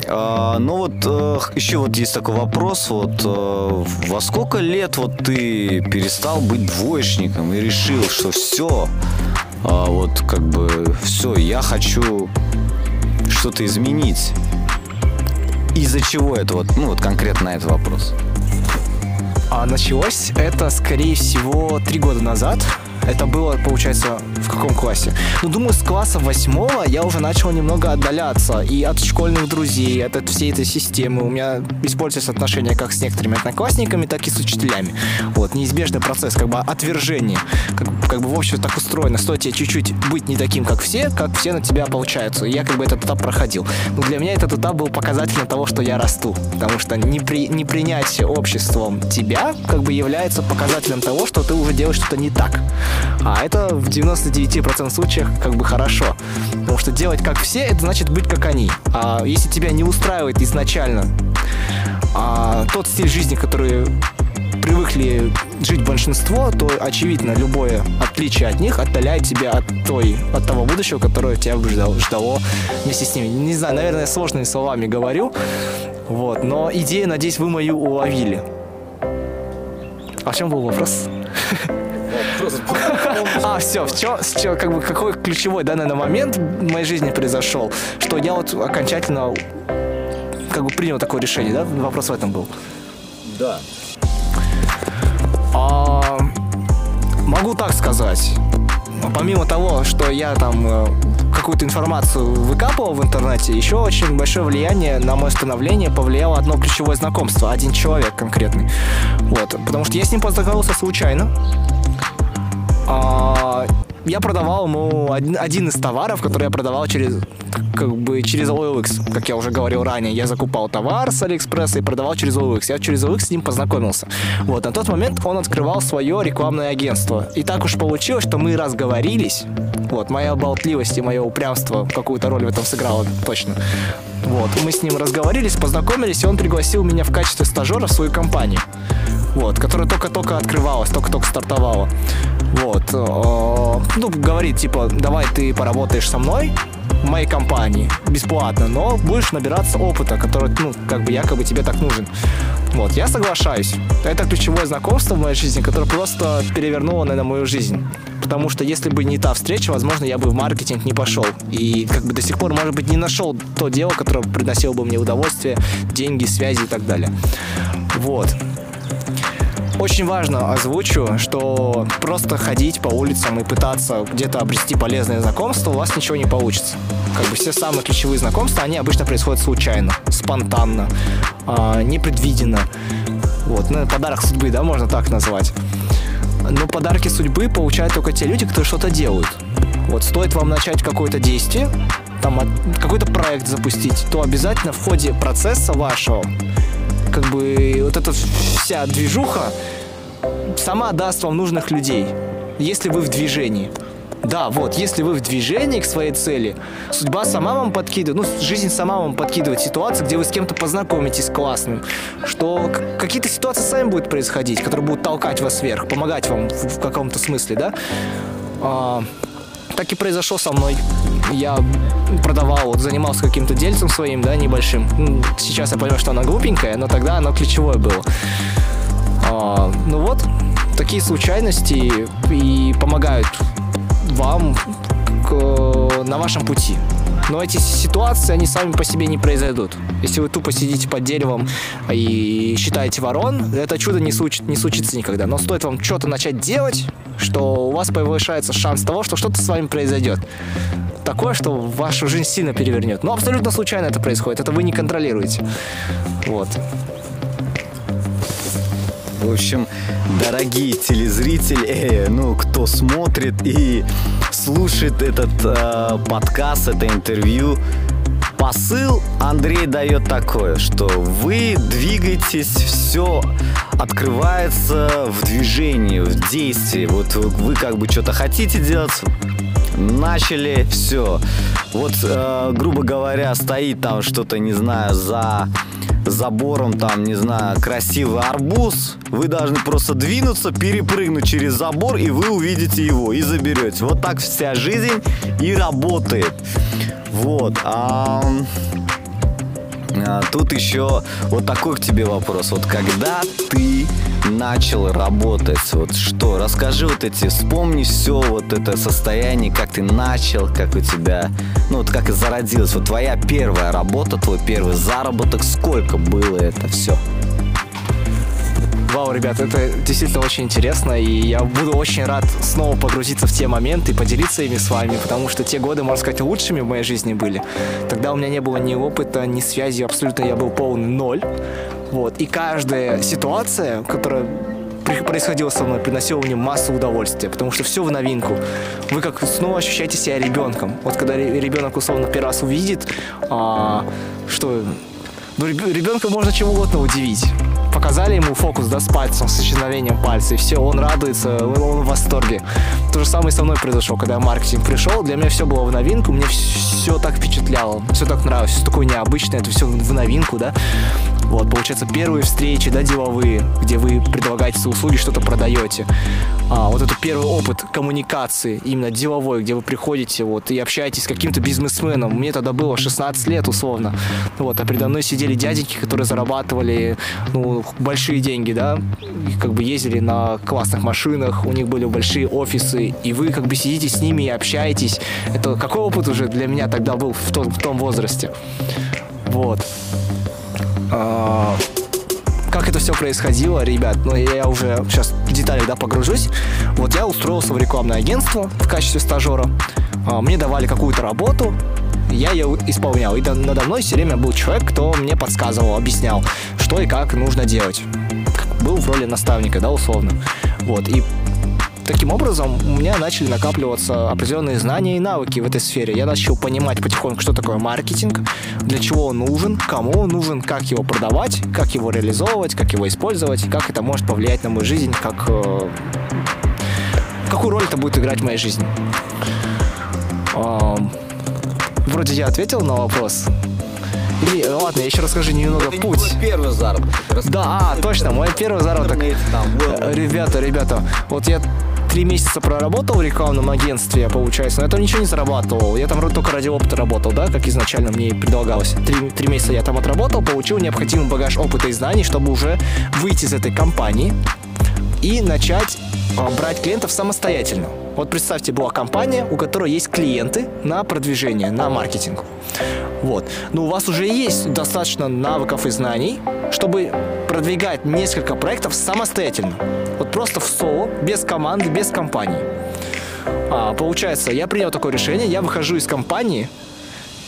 А, ну вот э, еще вот есть такой вопрос, вот э, во сколько лет вот ты перестал быть двоечником и решил, что все, а, вот как бы все, я хочу что-то изменить. Из-за чего это вот, ну вот конкретно этот вопрос? А началось это, скорее всего, три года назад. Это было, получается, в каком классе? Ну, думаю, с класса восьмого я уже начал немного отдаляться и от школьных друзей, от, от всей этой системы. У меня используются отношения как с некоторыми одноклассниками, так и с учителями. Вот, неизбежный процесс, как бы отвержение. Как, как бы в общем так устроено. Стоит тебе чуть-чуть быть не таким, как все, как все на тебя получаются. И я как бы этот этап проходил. Но для меня этот этап был показателем того, что я расту. Потому что не, при, не принять обществом тебя как бы является показателем того, что ты уже делаешь что-то не так. А это в 99% случаях как бы хорошо. Потому что делать как все, это значит быть как они. А если тебя не устраивает изначально а, тот стиль жизни, который привыкли жить большинство, то, очевидно, любое отличие от них отдаляет тебя от той, от того будущего, которое тебя бы ждало, ждало вместе с ними. Не знаю, наверное, сложными словами говорю, вот, но идею, надеюсь, вы мою уловили. А в чем был вопрос? А, все, в чем, чё, как бы, какой ключевой, да, наверное, момент в моей жизни произошел, что я вот окончательно как бы принял такое решение, да? Вопрос в этом был. Да. А, могу так сказать. Помимо того, что я там э, какую-то информацию выкапывал в интернете, еще очень большое влияние на мое становление повлияло одно ключевое знакомство, один человек конкретный. Вот, потому что я с ним познакомился случайно. А, я продавал ему один, один из товаров, который я продавал через как бы через OLX, как я уже говорил ранее. Я закупал товар с Алиэкспресса и продавал через OLX. Я через OLX с ним познакомился. Вот, на тот момент он открывал свое рекламное агентство. И так уж получилось, что мы разговорились. Вот, моя болтливость и мое упрямство какую-то роль в этом сыграло точно. Вот, мы с ним разговорились, познакомились, и он пригласил меня в качестве стажера в свою компанию. Вот, которая только-только открывалась, только-только стартовала. Вот. Ну, говорит, типа, давай ты поработаешь со мной, в моей компании бесплатно, но будешь набираться опыта, который, ну, как бы якобы тебе так нужен. Вот, я соглашаюсь. Это ключевое знакомство в моей жизни, которое просто перевернуло, наверное, мою жизнь. Потому что если бы не та встреча, возможно, я бы в маркетинг не пошел. И как бы до сих пор, может быть, не нашел то дело, которое приносило бы мне удовольствие, деньги, связи и так далее. Вот. Очень важно озвучу, что просто ходить по улицам и пытаться где-то обрести полезное знакомство, у вас ничего не получится. Как бы все самые ключевые знакомства, они обычно происходят случайно, спонтанно, э, непредвиденно. Вот, ну, подарок судьбы, да, можно так назвать. Но подарки судьбы получают только те люди, которые что-то делают. Вот стоит вам начать какое-то действие, там какой-то проект запустить, то обязательно в ходе процесса вашего как бы вот эта вся движуха сама даст вам нужных людей, если вы в движении. Да, вот, если вы в движении к своей цели, судьба сама вам подкидывает, ну, жизнь сама вам подкидывает ситуации, где вы с кем-то познакомитесь классным, что какие-то ситуации сами будут происходить, которые будут толкать вас вверх, помогать вам в, в каком-то смысле, да. А, так и произошло со мной. Я продавал, вот, занимался каким-то дельцем своим, да, небольшим. Сейчас я понял, что оно глупенькое, но тогда оно ключевое было. А, ну вот, такие случайности и помогают вам к, на вашем пути. Но эти ситуации, они сами по себе не произойдут. Если вы тупо сидите под деревом и считаете ворон, это чудо не, случ, не случится никогда. Но стоит вам что-то начать делать, что у вас повышается шанс того, что что-то с вами произойдет. Такое, что вашу жизнь сильно перевернет. Но абсолютно случайно это происходит. Это вы не контролируете. Вот. В общем, дорогие телезрители, э, ну, кто смотрит и слушает этот э, подкаст, это интервью, посыл Андрей дает такое, что вы двигаетесь, все открывается в движении, в действии. Вот вы как бы что-то хотите делать, начали, все. Вот, э, грубо говоря, стоит там что-то, не знаю, за забором, там, не знаю, красивый арбуз, вы должны просто двинуться, перепрыгнуть через забор, и вы увидите его и заберете. Вот так вся жизнь и работает. Вот. А, а, тут еще вот такой к тебе вопрос. Вот когда ты начал работать, вот что, расскажи вот эти, вспомни все вот это состояние, как ты начал, как у тебя, ну вот как и зародилось, вот твоя первая работа, твой первый заработок, сколько было это все? Вау, ребят, это действительно очень интересно, и я буду очень рад снова погрузиться в те моменты и поделиться ими с вами, потому что те годы, можно сказать, лучшими в моей жизни были. Тогда у меня не было ни опыта, ни связи, абсолютно я был полный ноль. Вот. И каждая ситуация, которая происходило со мной, приносило мне массу удовольствия, потому что все в новинку. Вы как снова ощущаете себя ребенком. Вот когда ребенок условно первый раз увидит, а, что ну, ребенка можно чем угодно удивить показали ему фокус, да, с пальцем, с исчезновением пальца, и все, он радуется, он в восторге. То же самое со мной произошло, когда я в маркетинг пришел, для меня все было в новинку, мне все так впечатляло, все так нравилось, все такое необычное, это все в новинку, да. Вот, получается, первые встречи, да, деловые, где вы предлагаете свои услуги, что-то продаете. А, вот это первый опыт коммуникации, именно деловой, где вы приходите вот и общаетесь с каким-то бизнесменом. Мне тогда было 16 лет, условно. Вот, а передо мной сидели дяденьки, которые зарабатывали, ну, большие деньги, да, и как бы ездили на классных машинах, у них были большие офисы, и вы как бы сидите с ними и общаетесь. Это какой опыт уже для меня тогда был в том, в том возрасте? Вот. А, как это все происходило, ребят, ну я уже сейчас в детали да, погружусь. Вот я устроился в рекламное агентство в качестве стажера. А, мне давали какую-то работу, я ее исполнял. И надо мной все время был человек, кто мне подсказывал, объяснял, что и как нужно делать. Был в роли наставника, да, условно. Вот. И таким образом у меня начали накапливаться определенные знания и навыки в этой сфере. Я начал понимать потихоньку, что такое маркетинг, для чего он нужен, кому он нужен, как его продавать, как его реализовывать, как его использовать, как это может повлиять на мою жизнь, как э, какую роль это будет играть в моей жизни. Вроде я ответил на вопрос. Или, ладно, я еще расскажу немного Это путь. Не первый заработок. Да, а, точно, мой первый заработок. Э, ребята, ребята, вот я три месяца проработал в рекламном агентстве, получается, но я там ничего не зарабатывал. Я там только ради опыта работал, да, как изначально мне предлагалось. Три, три месяца я там отработал, получил необходимый багаж опыта и знаний, чтобы уже выйти из этой компании и начать а, брать клиентов самостоятельно. Вот представьте, была компания, у которой есть клиенты на продвижение, на маркетинг. Вот. Но у вас уже есть достаточно навыков и знаний, чтобы продвигать несколько проектов самостоятельно. Вот просто в соло, без команды, без компании. А, получается, я принял такое решение, я выхожу из компании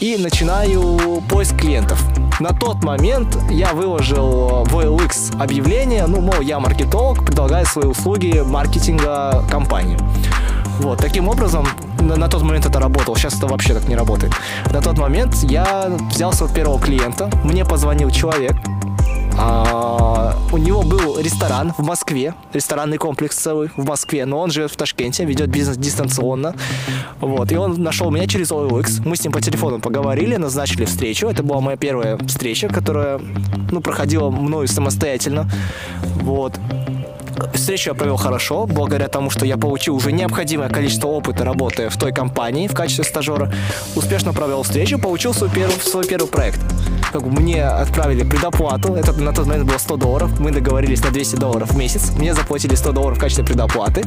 и начинаю поиск клиентов. На тот момент я выложил в OLX объявление, ну, мол, я маркетолог, предлагаю свои услуги маркетинга компании. Вот, таким образом, на, на тот момент это работало, сейчас это вообще так не работает. На тот момент я взял своего первого клиента, мне позвонил человек, а, у него был ресторан в Москве, ресторанный комплекс целый в Москве, но он живет в Ташкенте, ведет бизнес дистанционно. Вот, и он нашел меня через OLX. Мы с ним по телефону поговорили, назначили встречу. Это была моя первая встреча, которая, ну, проходила мною самостоятельно. Вот. Встречу я провел хорошо, благодаря тому, что я получил уже необходимое количество опыта, работая в той компании в качестве стажера. Успешно провел встречу, получил свой первый, свой первый проект. Как бы мне отправили предоплату, это на тот момент было 100 долларов, мы договорились на 200 долларов в месяц, мне заплатили 100 долларов в качестве предоплаты.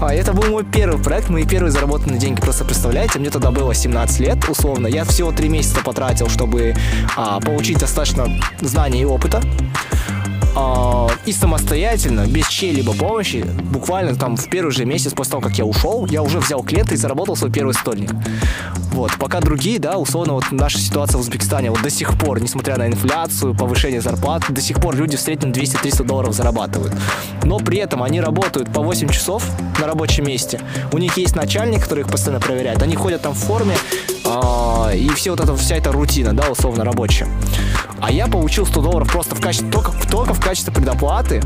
А это был мой первый проект, мои первые заработанные деньги, просто представляете, мне тогда было 17 лет, условно, я всего 3 месяца потратил, чтобы а, получить достаточно знаний и опыта э, и самостоятельно, без чьей-либо помощи, буквально там в первый же месяц после того, как я ушел, я уже взял клиента и заработал свой первый стольник. Вот, пока другие, да, условно, вот наша ситуация в Узбекистане, вот до сих пор, несмотря на инфляцию, повышение зарплат, до сих пор люди в среднем 200-300 долларов зарабатывают. Но при этом они работают по 8 часов на рабочем месте. У них есть начальник, который их постоянно проверяет. Они ходят там в форме, э, и все вот эта, вся эта рутина, да, условно рабочая. А я получил 100 долларов просто в качестве, только, только в качестве предоплаты.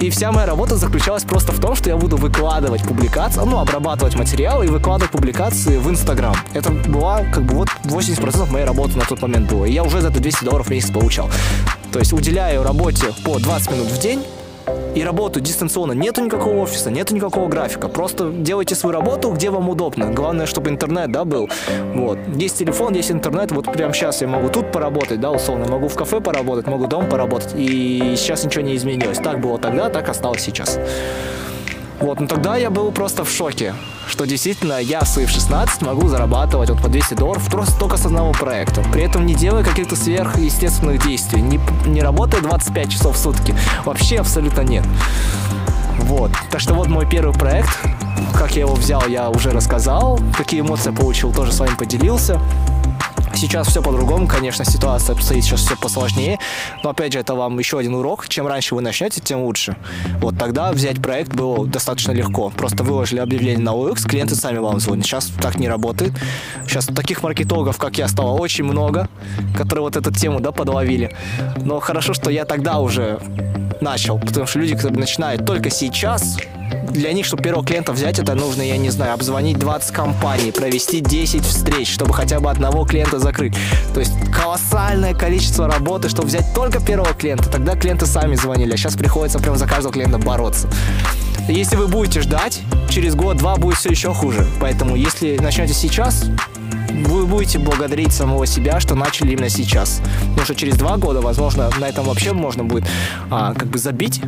И вся моя работа заключалась просто в том, что я буду выкладывать публикации, ну, обрабатывать материалы и выкладывать публикации в Инстаграм. Это была как бы вот 80% моей работы на тот момент было. И я уже за это 200 долларов в месяц получал. То есть уделяю работе по 20 минут в день, и работают дистанционно. Нету никакого офиса, нету никакого графика. Просто делайте свою работу, где вам удобно. Главное, чтобы интернет, да, был. Вот. Есть телефон, есть интернет. Вот прямо сейчас я могу тут поработать, да, условно. Могу в кафе поработать, могу дома поработать. И сейчас ничего не изменилось. Так было тогда, так осталось сейчас. Вот, но тогда я был просто в шоке, что действительно я в свои 16 могу зарабатывать вот по 200 долларов просто только с одного проекта. При этом не делая каких-то сверхъестественных действий, не, не работая 25 часов в сутки. Вообще абсолютно нет. Вот. Так что вот мой первый проект. Как я его взял, я уже рассказал. Какие эмоции получил, тоже с вами поделился. Сейчас все по-другому, конечно, ситуация обстоит сейчас все посложнее, но опять же это вам еще один урок. Чем раньше вы начнете, тем лучше. Вот тогда взять проект было достаточно легко. Просто выложили объявление на OX, клиенты сами вам звонят. Сейчас так не работает. Сейчас таких маркетологов, как я, стало очень много, которые вот эту тему, да, подловили. Но хорошо, что я тогда уже начал, потому что люди, которые начинают только сейчас, для них, чтобы первого клиента взять, это нужно, я не знаю, обзвонить 20 компаний, провести 10 встреч, чтобы хотя бы одного клиента закрыть. То есть колоссальное количество работы, чтобы взять только первого клиента. Тогда клиенты сами звонили, а сейчас приходится прям за каждого клиента бороться. Если вы будете ждать, через год-два будет все еще хуже. Поэтому, если начнете сейчас, вы будете благодарить самого себя, что начали именно сейчас. Потому что через два года, возможно, на этом вообще можно будет а, как бы забить.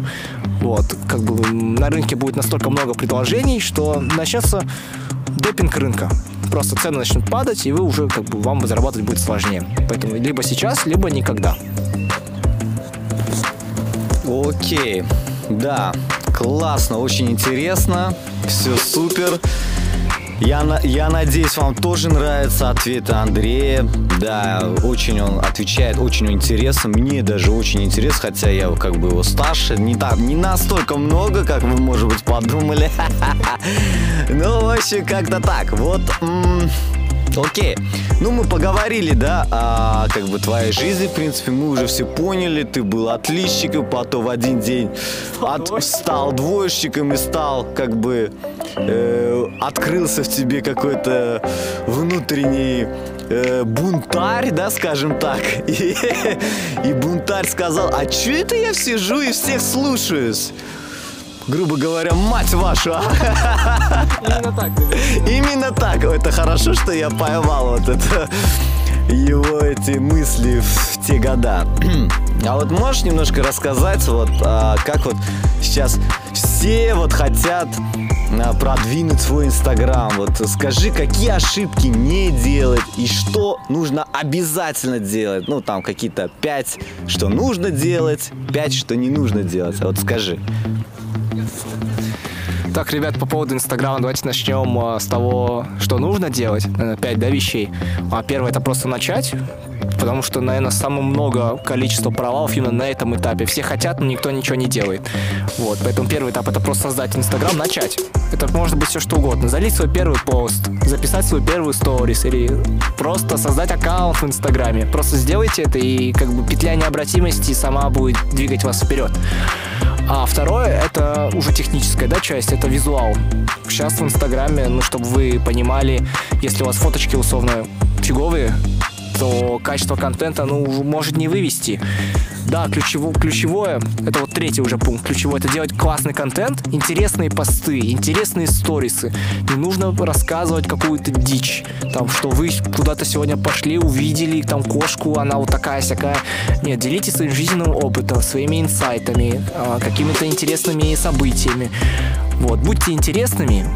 Вот, как бы на рынке будет настолько много предложений, что начнется допинг рынка. Просто цены начнут падать, и вы уже как бы вам зарабатывать будет сложнее. Поэтому либо сейчас, либо никогда. Окей, да, классно, очень интересно, все супер. Я, я надеюсь, вам тоже нравятся ответы Андрея. Да, очень он отвечает, очень интересно. Мне даже очень интересно, хотя я как бы его старше. Не, так, не настолько много, как вы, может быть, подумали. Ну, в общем, как-то так. Вот, окей. Ну, мы поговорили, да, о как бы твоей жизни, в принципе, мы уже все поняли. Ты был отличником, потом в один день от- стал двоечником и стал как бы э, открылся в тебе какой-то внутренний э, бунтарь, да, скажем так. И, и бунтарь сказал, а чё это я сижу и всех слушаюсь? Грубо говоря, мать вашу? Именно так, Именно так. Это хорошо, что я поймал вот это его эти мысли в те года. А вот можешь немножко рассказать, вот а, как вот сейчас все вот хотят а, продвинуть свой инстаграм. Вот скажи, какие ошибки не делать и что нужно обязательно делать. Ну, там какие-то пять, что нужно делать, пять, что не нужно делать. А Вот скажи. Так, ребят, по поводу Инстаграма, давайте начнем а, с того, что нужно делать. Наверное, пять, да, вещей. А первое это просто начать, потому что, наверное, самое много количество провалов именно на этом этапе. Все хотят, но никто ничего не делает. Вот, поэтому первый этап это просто создать Инстаграм, начать. Это может быть все что угодно. Залить свой первый пост, записать свой первый сторис или просто создать аккаунт в Инстаграме. Просто сделайте это и как бы петля необратимости сама будет двигать вас вперед. А второе, это уже техническая да, часть, это визуал. Сейчас в Инстаграме, ну, чтобы вы понимали, если у вас фоточки условно фиговые, то качество контента, ну, может не вывести. Да, ключево, ключевое, это вот третий уже пункт, ключевой, это делать классный контент, интересные посты, интересные сторисы. Не нужно рассказывать какую-то дичь, там, что вы куда-то сегодня пошли, увидели там кошку, она вот такая-сякая. Нет, делитесь своим жизненным опытом, своими инсайтами, а, какими-то интересными событиями. Вот, будьте интересными,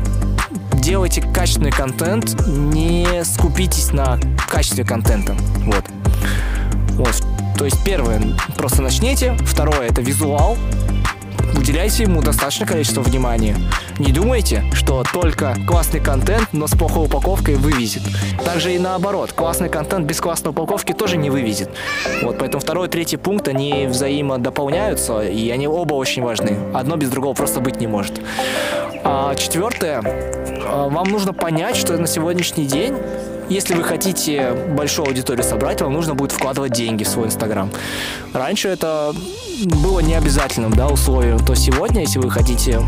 делайте качественный контент, не скупитесь на качестве контента. Вот. Вот. То есть первое, просто начните. Второе, это визуал. Уделяйте ему достаточное количество внимания. Не думайте, что только классный контент, но с плохой упаковкой вывезет. Также и наоборот, классный контент без классной упаковки тоже не вывезет. Вот, поэтому второй и третий пункт, они взаимодополняются, и они оба очень важны. Одно без другого просто быть не может. А четвертое, а, вам нужно понять, что на сегодняшний день если вы хотите большую аудиторию собрать, вам нужно будет вкладывать деньги в свой Инстаграм. Раньше это было не обязательным да, условием, то сегодня, если вы хотите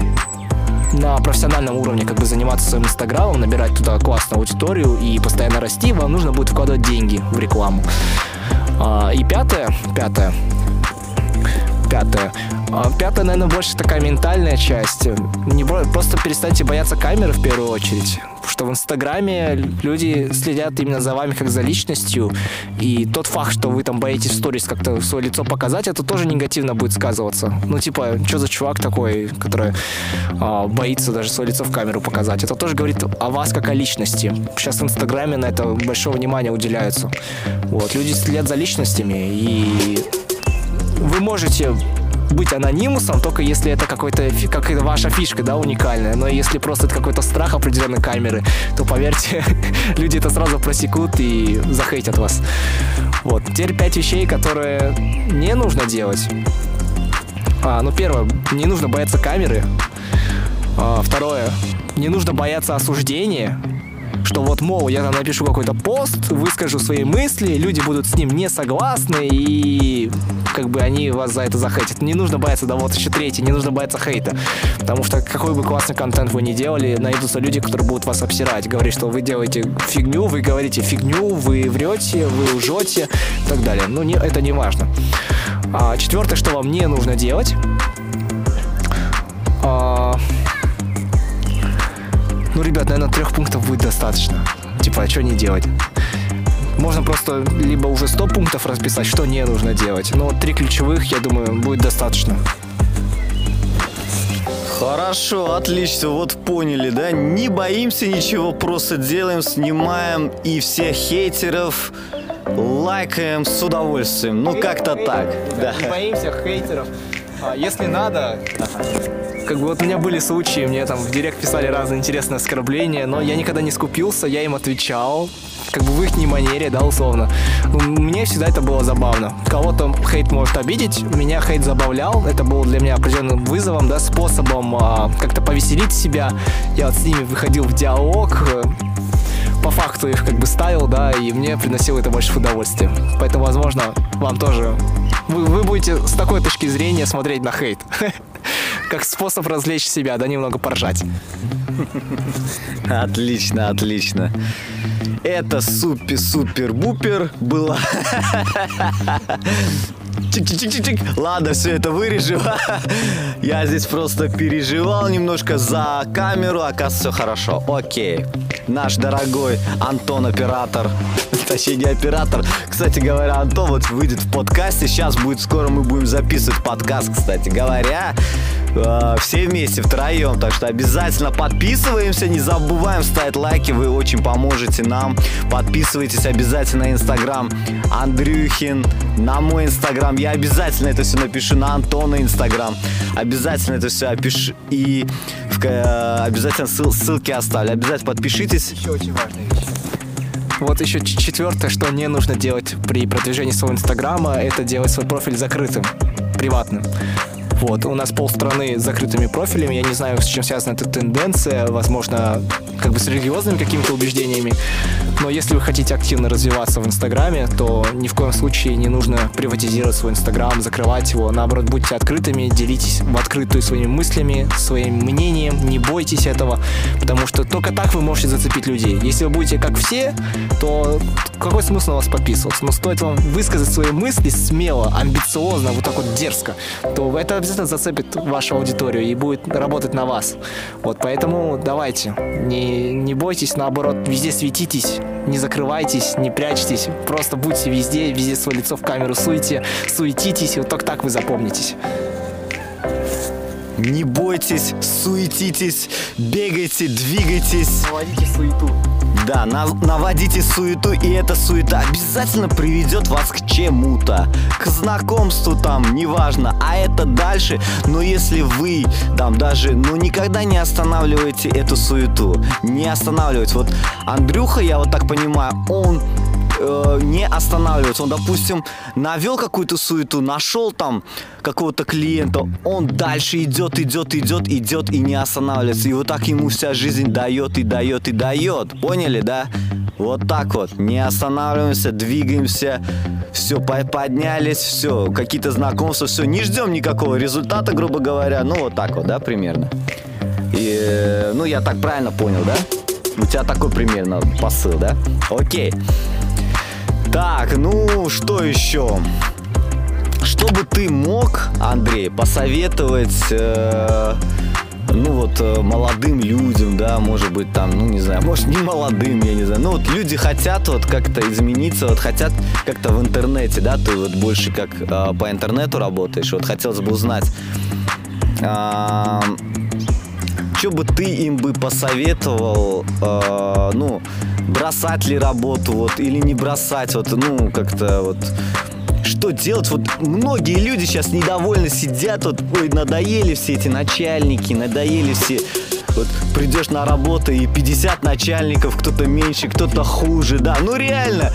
на профессиональном уровне как бы заниматься своим инстаграмом, набирать туда классную аудиторию и постоянно расти, вам нужно будет вкладывать деньги в рекламу. А, И пятое, пятое, пятое. А, Пятое, наверное, больше такая ментальная часть. Не просто перестаньте бояться камеры в первую очередь. Что в Инстаграме люди следят именно за вами как за личностью. И тот факт, что вы там боитесь в сторис как-то свое лицо показать, это тоже негативно будет сказываться. Ну, типа, что за чувак такой, который а, боится даже свое лицо в камеру показать. Это тоже говорит о вас как о личности. Сейчас в Инстаграме на это большое внимание уделяется. Вот, люди следят за личностями, и вы можете быть анонимусом, только если это какой-то фи- какая-то ваша фишка, да, уникальная. Но если просто это какой-то страх определенной камеры, то поверьте, люди это сразу просекут и захейтят вас. Вот. Теперь пять вещей, которые не нужно делать. А, ну, первое, не нужно бояться камеры. А, второе, не нужно бояться осуждения. Что вот, мол, я там напишу какой-то пост, выскажу свои мысли, люди будут с ним не согласны, и как бы они вас за это захейтят. Не нужно бояться, да вот еще третий, не нужно бояться хейта. Потому что какой бы классный контент вы ни делали, найдутся люди, которые будут вас обсирать, говорить, что вы делаете фигню, вы говорите фигню, вы врете, вы лжете и так далее. Ну, не, это не важно. А, четвертое, что вам не нужно делать. А, ну, ребят, наверное, трех пунктов будет достаточно. Типа, а что не делать? Можно просто либо уже 100 пунктов расписать, что не нужно делать. Но три ключевых, я думаю, будет достаточно. Хорошо, отлично, вот поняли, да? Не боимся ничего, просто делаем, снимаем и всех хейтеров лайкаем с удовольствием. Ну, как-то так. Да. Не боимся хейтеров. А если надо, как бы вот у меня были случаи, мне там в директ писали разные интересные оскорбления, но я никогда не скупился, я им отвечал, как бы в их манере, да, условно. Мне всегда это было забавно. Кого-то хейт может обидеть, меня хейт забавлял, это было для меня определенным вызовом, да, способом а, как-то повеселить себя. Я вот с ними выходил в диалог, э, по факту их как бы ставил, да, и мне приносило это больше удовольствия. Поэтому, возможно, вам тоже... Вы, вы будете с такой точки зрения смотреть на хейт. Как способ развлечь себя, да, немного поржать. Отлично, отлично. Это супер-супер-бупер было. Чик-чик-чик-чик. Ладно, все это вырежу. Я здесь просто переживал немножко за камеру, оказывается, все хорошо. Окей. Наш дорогой Антон оператор. Точнее, не оператор. Кстати говоря, Антон вот выйдет в подкасте. Сейчас будет скоро мы будем записывать подкаст, кстати говоря. Э, Все вместе, втроем. Так что обязательно подписываемся. Не забываем ставить лайки. Вы очень поможете нам. Подписывайтесь обязательно на инстаграм Андрюхин. На мой инстаграм. Я обязательно это все напишу на Антона инстаграм. Обязательно это все опишу. И в э, обязательно ссыл- ссылки оставлю. Обязательно подпишитесь. Еще очень важная вещь. Вот еще четвертое, что не нужно делать при продвижении своего инстаграма, это делать свой профиль закрытым, приватным. Вот, у нас полстраны с закрытыми профилями, я не знаю, с чем связана эта тенденция, возможно, как бы с религиозными какими-то убеждениями, но если вы хотите активно развиваться в Инстаграме, то ни в коем случае не нужно приватизировать свой Инстаграм, закрывать его, наоборот, будьте открытыми, делитесь в открытую своими мыслями, своим мнением, не бойтесь этого, потому что только так вы можете зацепить людей. Если вы будете как все, то какой смысл на вас подписываться? Но стоит вам высказать свои мысли смело, амбициозно, вот так вот дерзко, то это обязательно зацепит вашу аудиторию и будет работать на вас. Вот поэтому давайте, не, не бойтесь, наоборот, везде светитесь, не закрывайтесь, не прячьтесь, просто будьте везде, везде свое лицо в камеру суете, суетитесь, и вот только так вы запомнитесь. Не бойтесь, суетитесь, бегайте, двигайтесь. Наводите суету. Да, на- наводите суету, и эта суета обязательно приведет вас к чему-то. К знакомству там, неважно, а это дальше. Но если вы там даже, ну никогда не останавливаете эту суету, не останавливать. Вот Андрюха, я вот так понимаю, он э, не останавливается. Он, допустим, навел какую-то суету, нашел там какого-то клиента, он дальше идет, идет, идет, идет и не останавливается. И вот так ему вся жизнь дает и дает и дает. Поняли, да? Вот так вот. Не останавливаемся, двигаемся. Все, поднялись, все. Какие-то знакомства, все. Не ждем никакого результата, грубо говоря. Ну, вот так вот, да, примерно. И, ну, я так правильно понял, да? У тебя такой примерно посыл, да? Окей. Так, ну что еще? Что бы ты мог, Андрей, посоветовать, э, ну вот э, молодым людям, да, может быть там, ну не знаю, может не молодым, я не знаю, ну вот люди хотят вот как-то измениться, вот хотят как-то в интернете, да, ты вот больше как э, по интернету работаешь, вот хотелось бы узнать, а, что бы ты им бы посоветовал, э, ну, бросать ли работу, вот, или не бросать, вот, ну, как-то вот, что делать? Вот многие люди сейчас недовольны сидят, вот, ой, надоели все эти начальники, надоели все вот придешь на работу и 50 начальников, кто-то меньше, кто-то хуже, да, ну реально,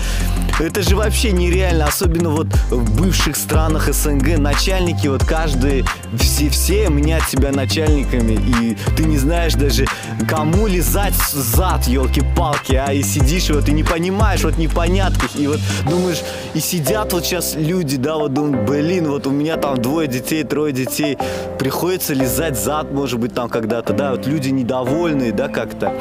это же вообще нереально, особенно вот в бывших странах СНГ начальники, вот каждый, все, все мнят себя начальниками, и ты не знаешь даже, кому лизать зад, елки-палки, а, и сидишь вот и не понимаешь вот непонятках, и вот думаешь, и сидят вот сейчас люди, да, вот думают, блин, вот у меня там двое детей, трое детей, приходится лизать зад, может быть, там когда-то, да, вот люди недовольные, да, как-то.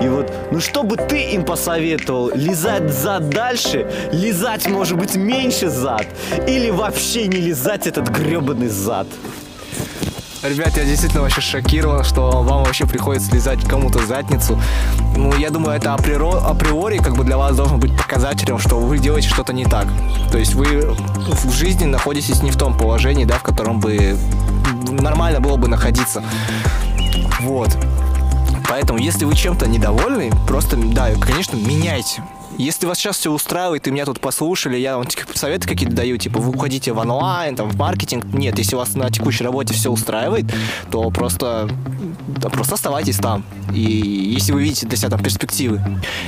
И вот, ну что бы ты им посоветовал? Лизать зад дальше? Лизать, может быть, меньше зад? Или вообще не лизать этот гребаный зад? Ребят, я действительно вообще шокирован, что вам вообще приходится лизать кому-то задницу. Ну, я думаю, это априори, априори как бы для вас должен быть показателем, что вы делаете что-то не так. То есть вы в жизни находитесь не в том положении, да, в котором бы нормально было бы находиться. Вот. Поэтому, если вы чем-то недовольны, просто, да, конечно, меняйте. Если вас сейчас все устраивает, и меня тут послушали, я вам типа, советы какие-то даю, типа, вы уходите в онлайн, там, в маркетинг. Нет, если вас на текущей работе все устраивает, то просто, да, просто оставайтесь там. И если вы видите для себя там перспективы,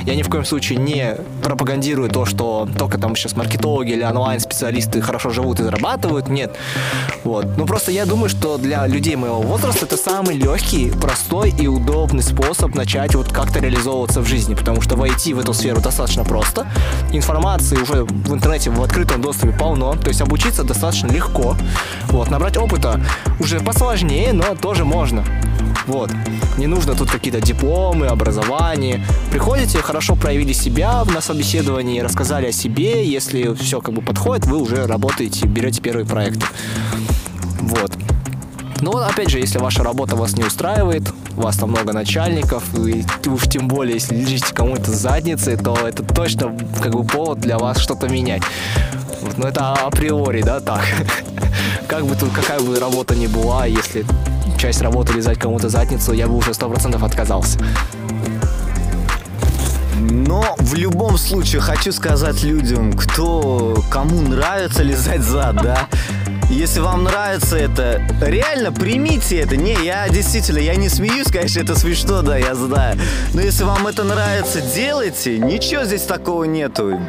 я ни в коем случае не пропагандирую то, что только там сейчас маркетологи или онлайн-специалисты хорошо живут и зарабатывают. Нет. Вот. Ну, просто я думаю, что для людей моего возраста это самый легкий, простой и удобный способ начать вот как-то реализовываться в жизни, потому что войти в эту сферу достаточно просто. Информации уже в интернете в открытом доступе полно, то есть обучиться достаточно легко. Вот. Набрать опыта уже посложнее, но тоже можно. Вот. Не нужно тут какие-то дипломы, образование. Приходите, хорошо проявили себя на собеседовании, рассказали о себе. Если все как бы подходит, вы уже работаете, берете первые проекты. Вот. Но ну, опять же, если ваша работа вас не устраивает, у вас там много начальников, и уж тем более, если лежите кому-то с задницей, то это точно как бы повод для вас что-то менять. Вот, но это априори, да, так. Как бы тут, какая бы работа ни была, если часть работы лизать кому-то задницу, я бы уже сто процентов отказался. Но в любом случае хочу сказать людям, кто кому нравится лизать зад, да, если вам нравится это, реально примите это. Не, я действительно, я не смеюсь, конечно, это смешно, да, я знаю. Но если вам это нравится, делайте. Ничего здесь такого нету.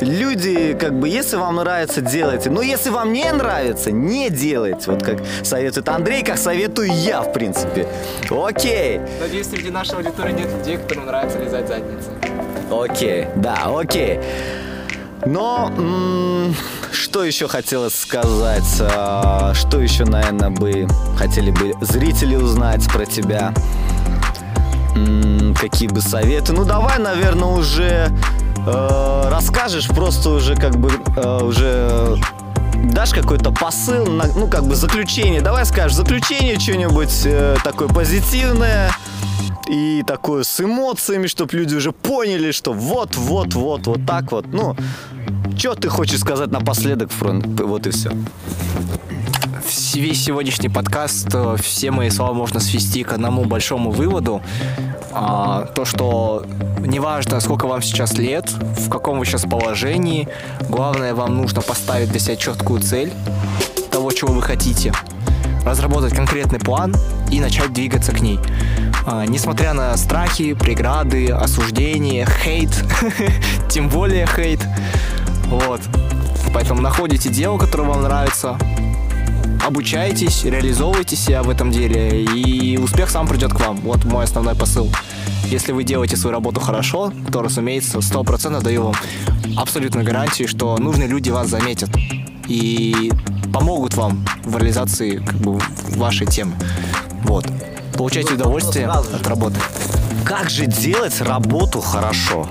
Люди, как бы, если вам нравится, делайте. Но если вам не нравится, не делайте. Вот как советует Андрей, как советую я, в принципе. Окей. Надеюсь, среди нашей аудитории нет людей, которым нравится лизать задницы. Окей, да, окей. Но что еще хотелось сказать? А, что еще, наверное, бы хотели бы зрители узнать про тебя? Какие бы советы? Ну, давай, наверное, уже э, расскажешь, просто уже как бы э, уже дашь какой-то посыл, ну, как бы заключение. Давай скажешь заключение, что-нибудь э, такое позитивное и такое с эмоциями, чтобы люди уже поняли, что вот, вот, вот, вот так вот. Ну, что ты хочешь сказать напоследок, Фрон? Вот и все. Весь сегодняшний подкаст, э, все мои слова можно свести к одному большому выводу. А, то, что неважно, сколько вам сейчас лет, в каком вы сейчас положении, главное, вам нужно поставить для себя четкую цель того, чего вы хотите, разработать конкретный план и начать двигаться к ней. А, несмотря на страхи, преграды, осуждение, хейт, тем более хейт, вот. Поэтому находите дело, которое вам нравится, обучайтесь, реализовывайте себя в этом деле, и успех сам придет к вам. Вот мой основной посыл. Если вы делаете свою работу хорошо, то, разумеется, 100% даю вам абсолютную гарантию, что нужные люди вас заметят и помогут вам в реализации как бы, вашей темы. Вот. Получайте удовольствие от работы. Как же делать работу хорошо?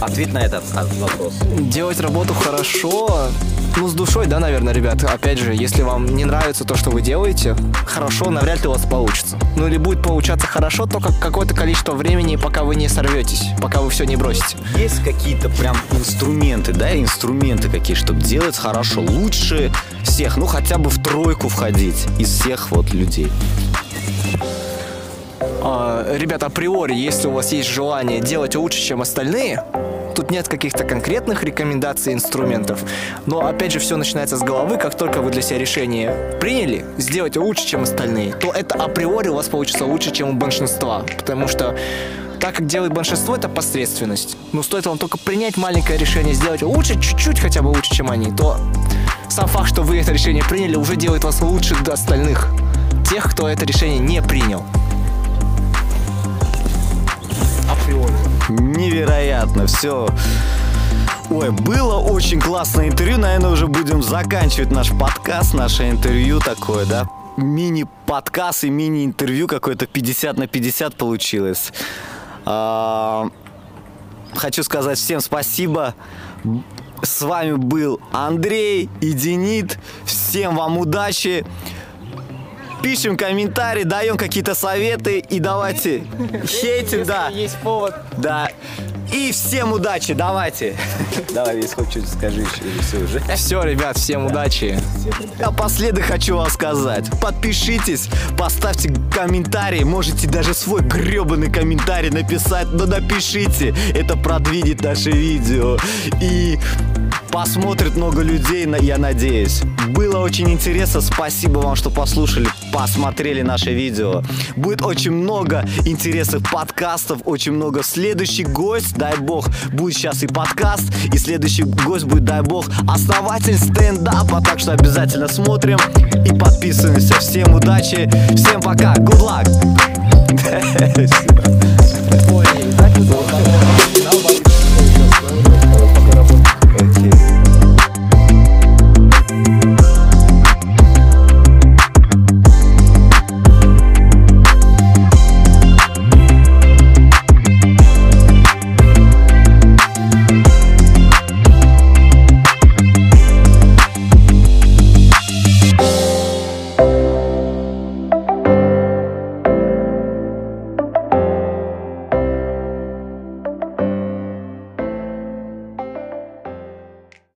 Ответ на этот вопрос. Делать работу хорошо, ну, с душой, да, наверное, ребят. Опять же, если вам не нравится то, что вы делаете, хорошо, навряд ли у вас получится. Ну, или будет получаться хорошо только какое-то количество времени, пока вы не сорветесь, пока вы все не бросите. Есть какие-то прям инструменты, да, инструменты какие, чтобы делать хорошо, лучше всех, ну, хотя бы в тройку входить из всех вот людей. А, ребята, априори, если у вас есть желание делать лучше, чем остальные, Тут нет каких-то конкретных рекомендаций, инструментов. Но опять же, все начинается с головы. Как только вы для себя решение приняли, сделать лучше, чем остальные, то это априори у вас получится лучше, чем у большинства. Потому что так как делает большинство, это посредственность. Но стоит вам только принять маленькое решение, сделать лучше, чуть-чуть хотя бы лучше, чем они, то сам факт, что вы это решение приняли, уже делает вас лучше до остальных. Тех, кто это решение не принял. Невероятно, все. Ой, было очень классное интервью. Наверное, уже будем заканчивать наш подкаст, наше интервью такое, да? Мини-подкаст и мини-интервью какое-то 50 на 50 получилось. А, хочу сказать всем спасибо. С вами был Андрей и Денит. Всем вам удачи пишем комментарии, даем какие-то советы и давайте хейтим, да. Есть повод. Да. И всем удачи, давайте. Давай, если хоть что-то скажи еще, или все уже. Все, ребят, всем удачи. Напоследок хочу вам сказать, подпишитесь, поставьте комментарий, можете даже свой гребаный комментарий написать, но напишите, это продвинет наше видео. И посмотрит много людей, я надеюсь. Было очень интересно, спасибо вам, что послушали, посмотрели наше видео. Будет очень много интересных подкастов, очень много. Следующий гость, дай бог, будет сейчас и подкаст, и следующий гость будет, дай бог, основатель стендапа, так что обязательно смотрим и подписываемся. Всем удачи, всем пока, good luck!